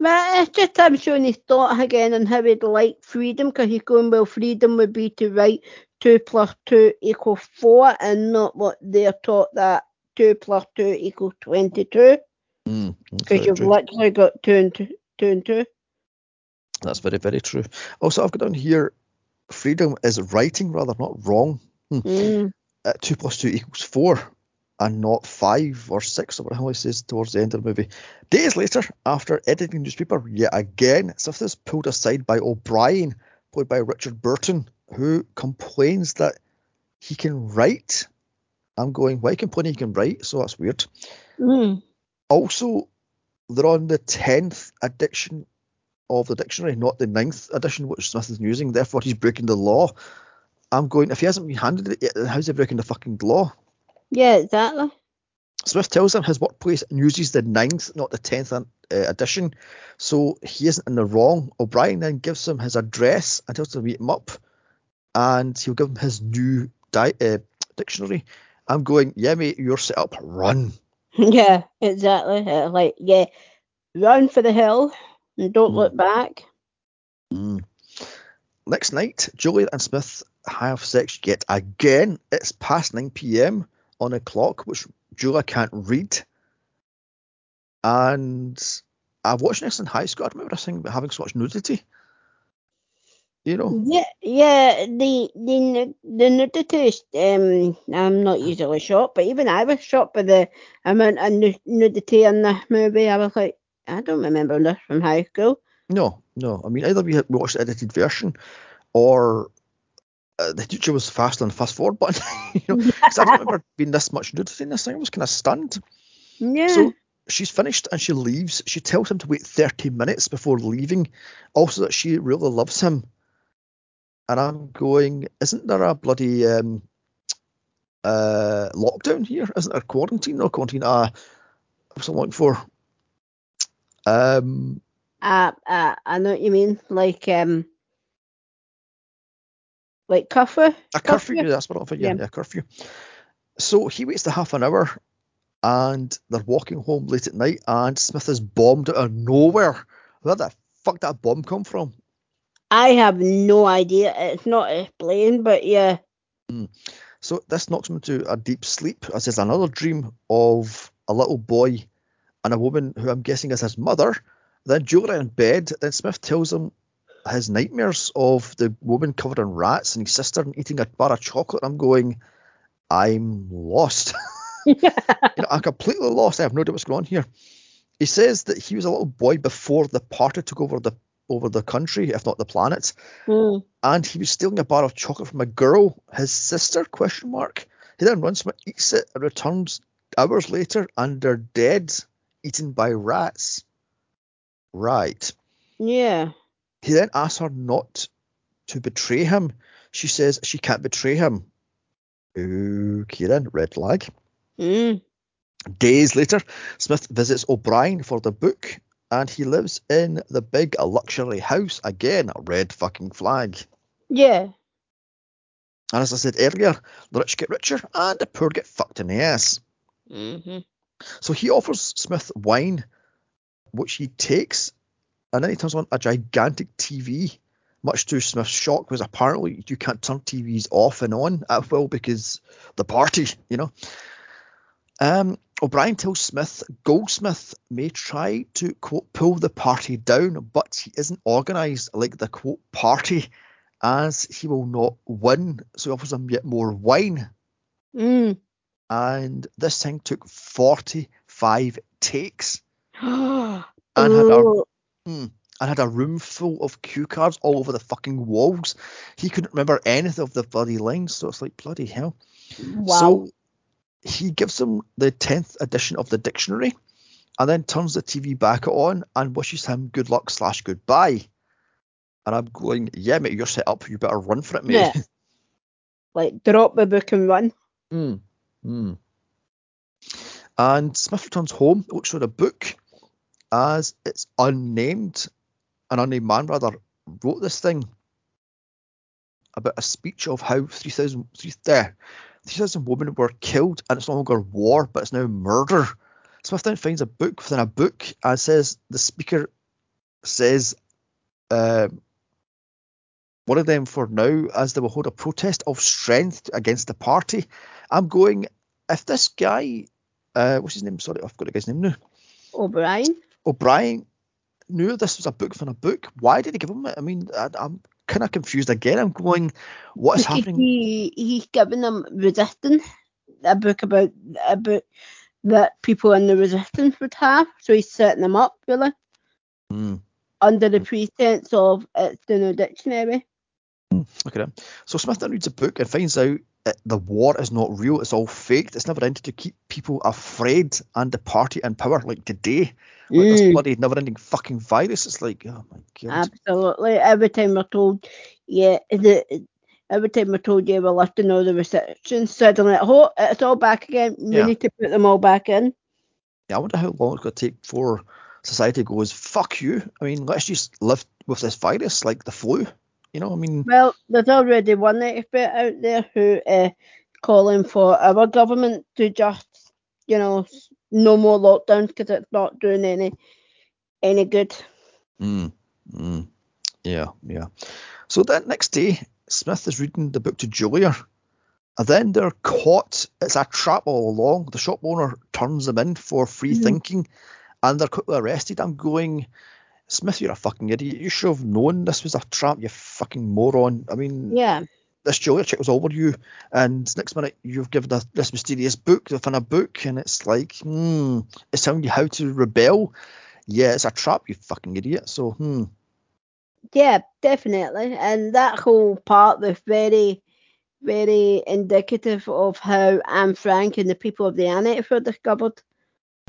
Well, it's just him showing his thought again on how he'd like freedom, because he's going, well, freedom would be to write 2 plus 2 equals 4, and not what they're taught that 2 plus 2 equals 22, Mm, because very you've true. literally got 2 and 2, two and 2. That's very, very true. Also, I've got down here freedom is writing rather, not wrong. Mm. Uh, two plus two equals four, and not five or six, or what the hell he says towards the end of the movie. Days later, after editing the newspaper yet again, Smith is pulled aside by O'Brien, played by Richard Burton, who complains that he can write. I'm going, why complain he can write? So that's weird. Mm. Also, they're on the 10th edition of the dictionary, not the 9th edition, which Smith is using. Therefore, he's breaking the law. I'm going, if he hasn't been handed it yet, then how's he breaking the fucking law? Yeah, exactly. Smith tells him his workplace and uses the 9th, not the 10th uh, edition, so he isn't in the wrong. O'Brien then gives him his address and tells him to meet him up, and he'll give him his new di- uh, dictionary. I'm going, yeah, mate, you're set up, run. Yeah, exactly. Uh, like, yeah, run for the hill and don't Mm. look back. Next night, Juliet and Smith have sex yet again. It's past 9 pm on a clock, which Julia can't read. And I've watched this in high school. I remember us saying having so much nudity. You know? Yeah, yeah. The the the nudity. Um, I'm not usually shocked, but even I was shocked by the amount of nudity in the movie. I was like, I don't remember this from high school. No, no. I mean, either we, had, watched the edited version or uh, the teacher was fast on the fast forward button. you know? I don't remember being this much nudity in this thing. I was kind of stunned. Yeah. So she's finished and she leaves. She tells him to wait 30 minutes before leaving. Also, that she really loves him. And I'm going, isn't there a bloody um, uh, lockdown here? Isn't there quarantine? No quarantine. Uh, what's I'm looking for? Um, uh, uh, I know what you mean. Like um, like curfew. a curfew. Curfew? That's what I'm for. Yeah, Yeah. yeah, curfew. So he waits the half an hour and they're walking home late at night and Smith is bombed out of nowhere. Where the fuck did that bomb come from? I have no idea. It's not explained, but yeah. Hmm. So this knocks him into a deep sleep as there's another dream of a little boy and a woman who I'm guessing is his mother. Then Julia in bed. Then Smith tells him his nightmares of the woman covered in rats and his sister eating a bar of chocolate. I'm going, I'm lost. you know, I'm completely lost. I have no idea what's going on here. He says that he was a little boy before the party took over the over the country, if not the planet Mm. and he was stealing a bar of chocolate from a girl, his sister? Question mark. He then runs from it, eats it, and returns hours later, and they're dead, eaten by rats. Right. Yeah. He then asks her not to betray him. She says she can't betray him. Okay then, red flag. Mm. Days later, Smith visits O'Brien for the book, and he lives in the big luxury house. Again, a red fucking flag. Yeah. And as I said earlier, the rich get richer and the poor get fucked in the ass. Mm-hmm. So he offers Smith wine, which he takes, and then he turns on a gigantic TV. Much to Smith's shock, because apparently you can't turn TVs off and on at will because the party, you know. Um, O'Brien tells Smith Goldstein may try to quote pull the party down, but he isn't organised like the quote party, as he will not win. So he offers him yet more wine, Mm. and this thing took 45 takes and had a and had a room full of cue cards all over the fucking walls. He couldn't remember anything of the bloody lines, so it's like bloody hell. wow. So he gives him the 10th edition of the dictionary and then turns the TV back on and wishes him good luck slash goodbye. And I'm going, yeah, mate, you're set up. You better run for it, mate. Yeah. like drop the book and run. Mm. Mm. And Smith returns home, looks for the book, as it's unnamed. An unnamed man, rather, wrote this thing about a speech of how 3,000 3, uh, 3,000 women were killed, and it's no longer war, but it's now murder. Smith then finds a book within a book and says the speaker says um, one of them for now as they will hold a protest of strength against the party. I'm going, if this guy, uh, what's his name? Sorry, I've got the guy's name now. O'Brien. O'Brien knew this was a book from a book. Why did he give him it? I mean, I, I'm kind of confused again. I'm going, what is happening? He, he's giving them resistance, a book about a book that people in the resistance would have. So he's setting them up really Hmm, under the pretense of it's the new dictionary. look at him. So Smith then reads a book and finds out that the war is not real. It's all faked. It's never ended to keep people afraid and the party in power like today. Like this Mm. bloody never-ending fucking virus. It's like, oh my god. Absolutely. Every time we're told, yeah, the, every time we're told, yeah, we're lifting all the restrictions, suddenly, oh, it's all back again. We Yeah. need to put them all back in. Yeah, I wonder how long it's going to take for society goes, fuck you. I mean, let's just live with this virus like the flu. You know, I mean, Well, there's already one expert out there who uh, calling for our government to just, you know, no more lockdowns because it's not doing any any good. mm, mm, yeah, yeah. So that next day, Smith is reading the book to Julia. And then they're caught. It's a trap all along. The shop owner turns them in for free Mhm. thinking and they're quickly arrested. I'm going, Smith, you're a fucking idiot. You should have known this was a trap, you fucking moron. I mean, Yeah. this Julia chick was over you, and next minute you've given this mysterious book within a book, and it's like, hmm, it's telling you how to rebel. Yeah, it's a trap, you fucking idiot. So, hmm, Yeah, definitely. And that whole part was very, very indicative of how Anne Frank and the people of the annex were discovered.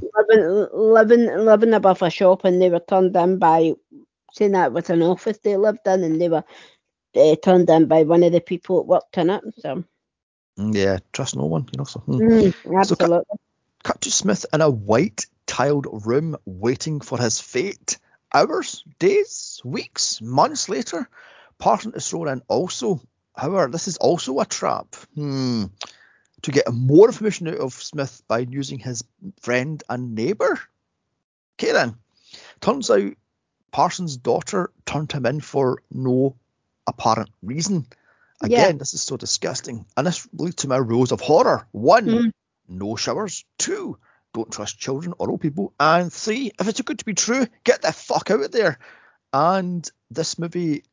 Living, living, living above a shop, and they were turned in by, saying that was an office they lived in, and they were uh, turned in by one of the people that worked in it. So, yeah, trust no one, you know. So, hmm. mm, So absolutely. cut to Smith in a white tiled room waiting for his fate. Hours, days, weeks, months later, Parson is thrown in also. However, this is also a trap. Hmm. To get more information out of Smith by using his friend and neighbour. Okay then. Turns out Parsons' daughter turned him in for no apparent reason. Yeah. Again, this is so disgusting. And this leads to my rules of horror. One, Mhm. no showers. Two, don't trust children or old people. And three, if it's too good to be true, get the fuck out of there. And this movie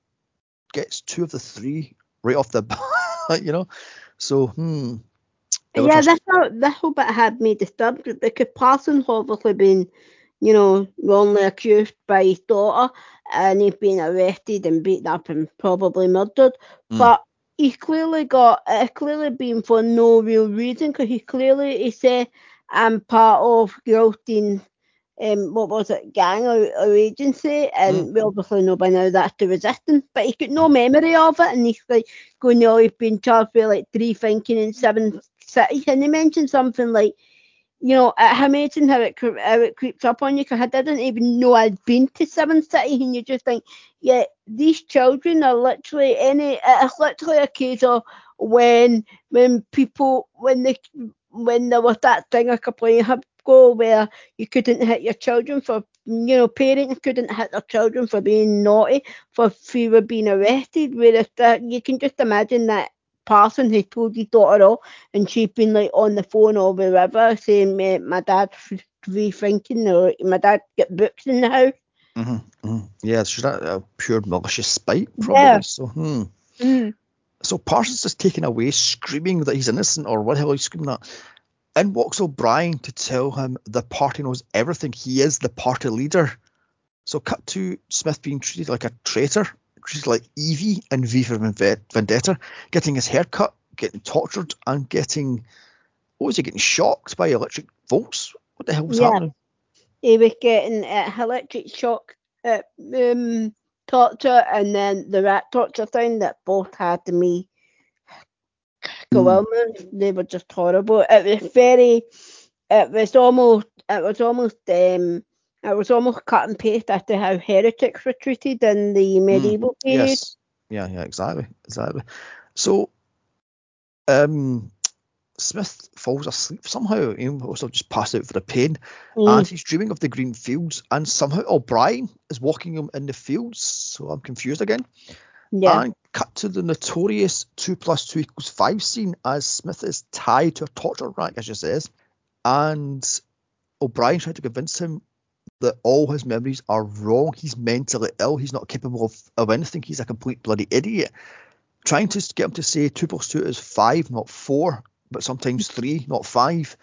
gets two of the three right off the bat, you know. So, hmm. Yeah, this whole, this whole bit had me disturbed because Parsons obviously been, you know, wrongly accused by his daughter and he's been arrested and beaten up and probably murdered. Mm. But he's clearly got, it's clearly been for no real reason because he clearly, he said, I'm part of Geraldine, um, what was it, gang or, or agency, and we obviously know by now that's the resistance, but he's got no memory of it, and he's like going, no, he's been charged with like three thinking and seven cities, and he mentioned something like, you know, it's amazing how it how it creeps up on you because I didn't even know I'd been to seven City, and you just think, yeah, these children are literally any. It's literally a case of when when people when they when there was that thing a couple of years ago where you couldn't hit your children for, you know, parents couldn't hit their children for being naughty, for fear of being arrested. Whereas that, you can just imagine that person who told his daughter off and she'd been like on the phone or wherever saying, my dad's rethinking or my dad get books in the house. Mm-hmm, mm-hmm. Yeah, she's a, a pure malicious spite, probably. Yeah. So, hmm. Mm. So Parsons is taken away, screaming that he's innocent, or what the hell he's screaming at. In walks O'Brien to tell him the party knows everything. He is the party leader. So cut to Smith being treated like a traitor, treated like Evey and V for Vendetta, getting his hair cut, getting tortured, and getting what was he getting shocked by electric volts? What the hell was yeah. happening? He was getting uh, electric shock uh, um, torture and then the rat torture thing that both had to me go mm. on. They were just horrible. It was very. It was almost. It was almost. Um, it was almost cut and paste after how heretics were treated in the hmm. medieval mm. period. Yes. Yeah. Yeah. Exactly. Exactly. So, um, Smith falls asleep somehow. He also just passed out for the pain, mm. and he's dreaming of the green fields. And somehow O'Brien is walking him in the fields. So I'm confused again. Yeah. And cut to the notorious two plus two equals five scene as Smith is tied to a torture rack, as she says, and O'Brien tried to convince him that all his memories are wrong. He's mentally ill. He's not capable of, of anything. He's a complete bloody idiot. Trying to get him to say two plus two is five, not four, but sometimes three, not five.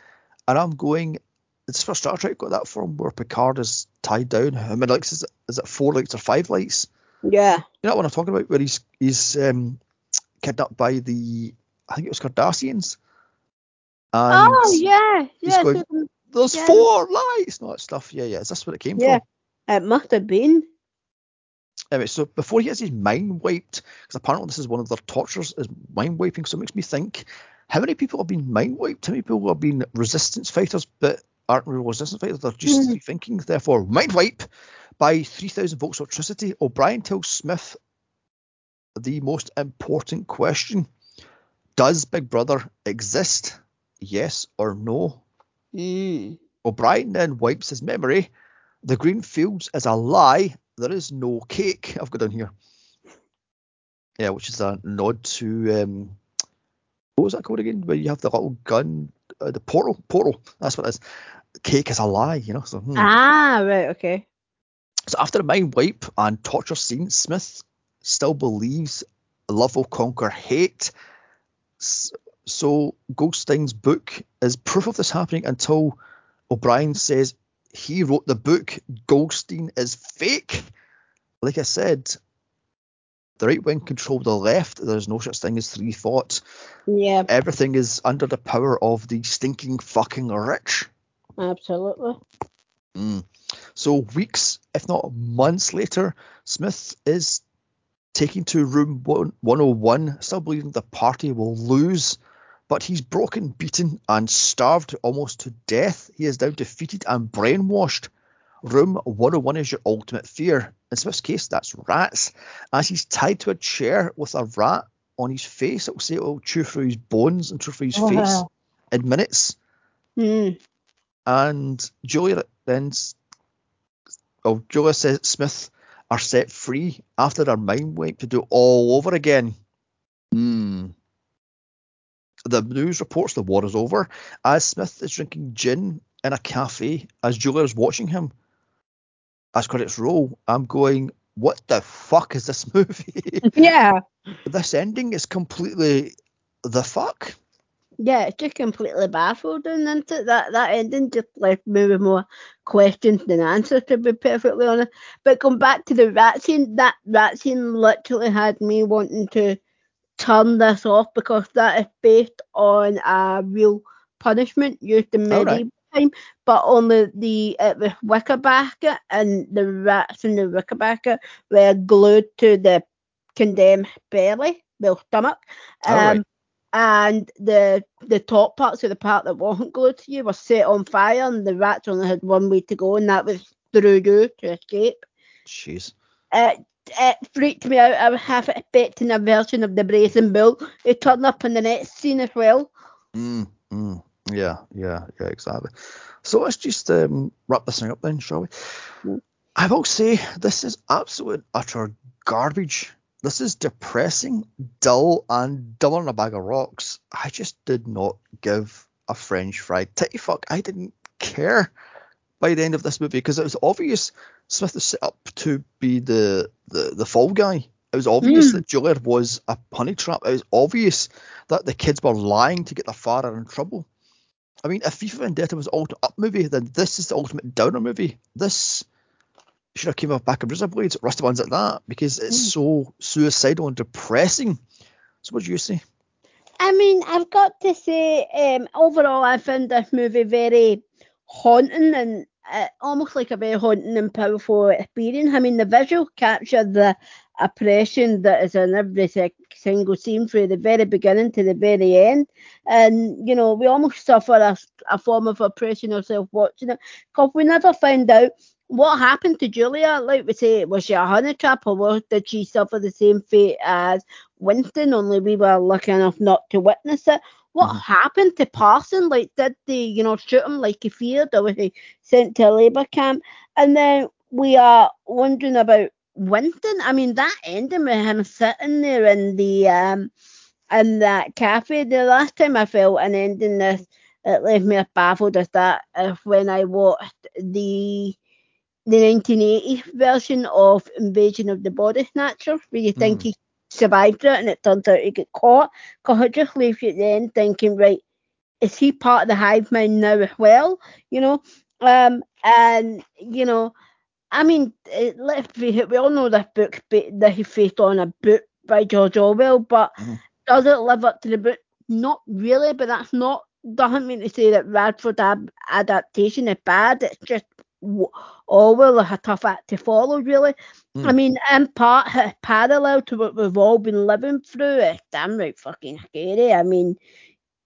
And I'm going, it's for Star Trek got that from where Picard is tied down. How many lights is it? Is it four lights or five lights? Yeah. You know what I'm talking about? Where he's he's um, kidnapped by the I think it was Cardassians. And oh yeah, yeah. Going, There's yeah. four lights, not stuff. Yeah, yeah. Is this where it came yeah. from? It must have been. Anyway, so before he has his mind wiped, because apparently this is one of their tortures, is mind wiping. So it makes me think how many people have been mind wiped? How many people have been resistance fighters but aren't real resistance fighters? They're just mm. thinking. Therefore, mind wipe by 3,000 volts electricity. O'Brien tells Smith the most important question Does Big Brother exist? Yes or no? Mm. O'Brien then wipes his memory. The green fields is a lie. There is no cake. I've got down here. Yeah, which is a nod to um, what was that called again? Where you have the little gun, uh, the portal, portal. That's what it is. Cake is a lie, you know. So, hmm. Ah, right, okay. So after a mind wipe and torture scene, Smith still believes love will conquer hate. So Goldstein's book is proof of this happening until O'Brien says he wrote the book. Goldstein is fake. Like I said, the right wing control the left. There's no such thing as free thought. Yeah. Everything is under the power of the stinking fucking rich. Absolutely. Mm. So weeks, if not months later, Smith is taken to room 101, still believing the party will lose. But he's broken, beaten, and starved almost to death. He is now defeated and brainwashed. Room 101 is your ultimate fear. In Smith's case, that's rats. As he's tied to a chair with a rat on his face, it will say it will chew through his bones and chew through his oh, face wow. in minutes. Mm. And Julia then, oh, Julia says Smith are set free after their mind wipe to do all over again. Hmm. The news reports the war is over as Smith is drinking gin in a cafe as Julia is watching him as credits roll, I'm going, what the fuck is this movie? Yeah. this ending is completely the fuck. Yeah, it's just completely baffled, and that that ending just left me with more questions than answers, to be perfectly honest. But come back to the rat scene, that rat scene literally had me wanting to turn this off because that is based on a real punishment used in medieval time, but only the uh, the wicker basket and the rats in the wicker basket were glued to the condemned belly, the stomach. Um, right. And the the top part, so the part that wasn't glued to you, was set on fire, and the rats only had one way to go, and that was through you to escape. Jeez. It, it freaked me out. I was half expecting a version of the Brazen Bull. It turned up in the next scene as well. Mm, mm. Yeah, yeah, yeah, exactly. So let's just um, wrap this thing up then, shall we? Mm. I will say this is absolute utter garbage. This is depressing, dull, and duller than a bag of rocks. I just did not give a French fried titty fuck. I didn't care by the end of this movie because it was obvious Smith was set up to be the the, the fall guy. It was obvious Mm. that Julia was a honey trap. It was obvious that the kids were lying to get their father in trouble. I mean, if V for Vendetta was an ultimate up movie, then this is the ultimate downer movie. This should have came off back of Razor Blades, Rusty ones like that, because it's Mm. so suicidal and depressing. So what do you say? I mean, I've got to say, um, overall, I found this movie very haunting and uh, almost like a very haunting and powerful experience. I mean, the visual capture the oppression that is in every single scene from the very beginning to the very end. And, you know, we almost suffer a, a form of oppression ourselves watching it because we never found out what happened to Julia. Like we say, was she a honey trap or was, did she suffer the same fate as Winston, only we were lucky enough not to witness it. What Mhm. happened to Parson? Like, did they, you know, shoot him like he feared, or was he sent to a labour camp? And then we are wondering about Winston. I mean, that ending with him sitting there in the um in that cafe. The last time I felt an ending this, it left me as baffled as that uh, when I watched the the 1980 version of Invasion of the Body Snatchers, where you think Mm. he survived it and it turns out he got caught. Because it just leaves you at the end thinking, right, is he part of the hive mind now as well? You know, um, and you know, I mean, it, let's it, we all know this book that he faced on a book by George Orwell, but Mhm. does it live up to the book? Not really, but that's not doesn't mean to say that Radford ab- adaptation is bad. It's just Orwell a tough act to follow, really. I Mm. mean, in part, parallel to what we've all been living through. It's damn right fucking scary. I mean,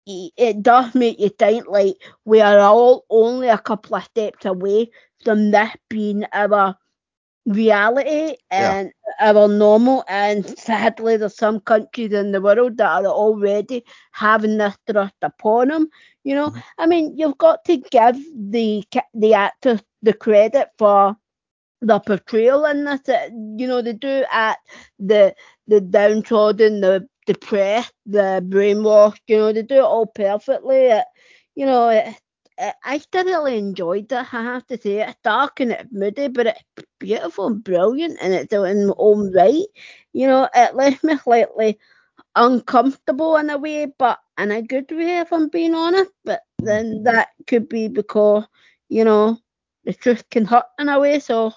it does make you think like we are all only a couple of steps away from this being our reality Yeah. and our normal. And sadly, there's some countries in the world that are already having this thrust upon them. You know, Mhm. I mean, you've got to give the the actors the credit for the portrayal in this. You know, they do at the the downtrodden, the depressed, the brainwashed. You know, they do it all perfectly. It, you know, it, it, I thoroughly enjoyed it. I have to say, it's dark and it's moody, but it's beautiful and brilliant, and it's in its own right. You know, it left me slightly uncomfortable in a way, but in a good way, if I'm being honest. But then that could be because, you know, the truth can hurt in a way. So,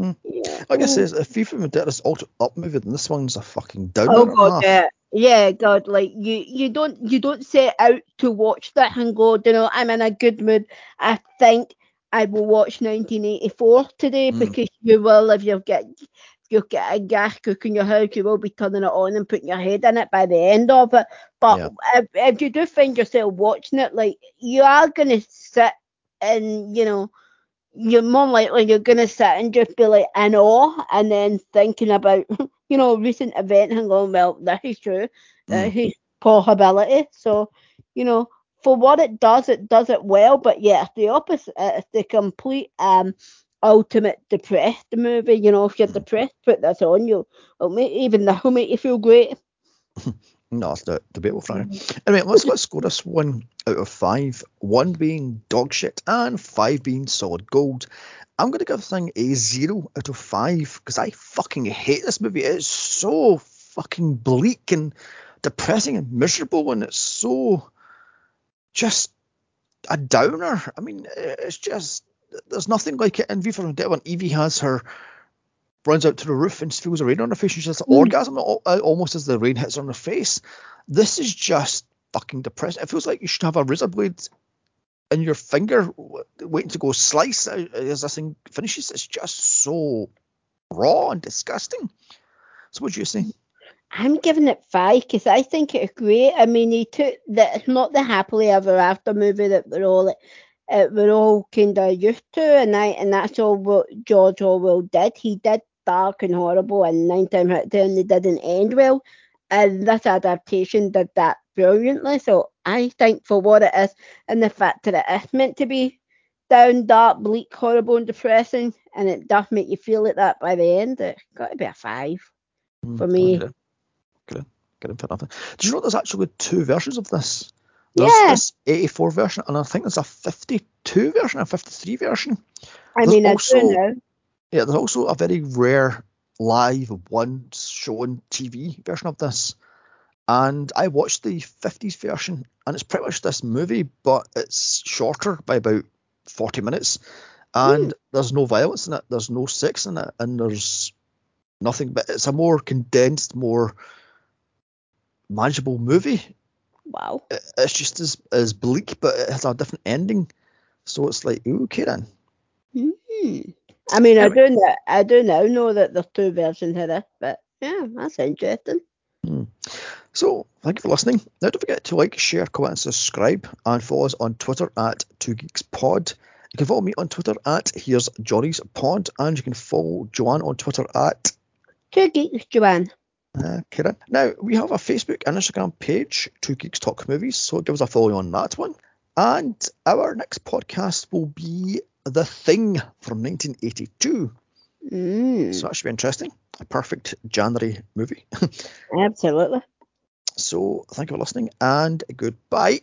Mm. yeah. Like I says, if V for Vendetta's ultimate up movie, and this one's a fucking downer. Oh god, yeah, yeah, God, like you, you don't, you don't set out to watch that and go, you know, I'm in a good mood. I think I will watch 1984 today Mm. because you will if you've got, if you've got a gas cook in your house, you will be turning it on and putting your head in it by the end of it. But Yeah. if, if you do find yourself watching it, like you are gonna sit and you know you're more likely you're to sit and just be like in awe and then thinking about, you know, recent event and going, well, that is true. Mm. This is possibility. So, you know, for what it does, it does it well. But yeah, the opposite, it's the complete um ultimate depressed movie. You know, if you're Mm. depressed, put this on you. It'll make, even that'll make you feel great. No, it's not debatable, Frank. Anyway, let's let's score this one out of five. One being dog shit and five being solid gold. I'm gonna give this thing a zero out of five because I fucking hate this movie. It's so fucking bleak and depressing and miserable, and it's so just a downer. I mean, it's just there's nothing like it in V for Vendetta when Evey has her runs out to the roof and feels the rain on her face and she has an Mm. orgasm uh, almost as the rain hits on her face. This is just fucking depressing. It feels like you should have a razor blade in your finger waiting to go slice uh, as this thing finishes. It's just so raw and disgusting. So what do you say? I'm giving it five because I think it's great. I mean, he took the it's not the happily ever after movie that we're all uh, we're all kind of used to, and I and that's all what George Orwell did. He did dark and horrible, and nine times out of ten they didn't end well. And this adaptation did that brilliantly. So I think, for what it is, and the fact that it is meant to be down, dark, bleak, horrible, and depressing, and it does make you feel like that by the end. It's got to be a five Mm, for me. Okay. Good. Good nothing. Did you know there's actually two versions of this? There's Yeah. this 84 version, and I think there's a 52 version, a 53 version. I There's mean, I also- do know. Yeah, there's also a very rare live one shown TV version of this. And I watched the 50s version, and it's pretty much this movie, but it's shorter by about 40 minutes. And there's no violence in it, there's no sex in it, and there's nothing, but it's a more condensed, more manageable movie. Wow. It's just as, as bleak, but it has a different ending. So it's like, okay then. Hmm. I mean, I do know, I do now know that there's two versions of this, but yeah, that's interesting. So, thank you for listening. Now, don't forget to like, share, comment, and subscribe, and follow us on Twitter at Two Geeks Pod. You can follow me on Twitter at Here's Johnny's Pod, and you can follow Joanne on Twitter at Two geeks, Joanne. uh. Now, we have a Facebook and Instagram page, Two Geeks Talk Movies, so give us a follow on that one. And our next podcast will be The Thing from 1982. Mm, So that should be interesting. A perfect January movie. absolutely. so, thank you for listening, and goodbye.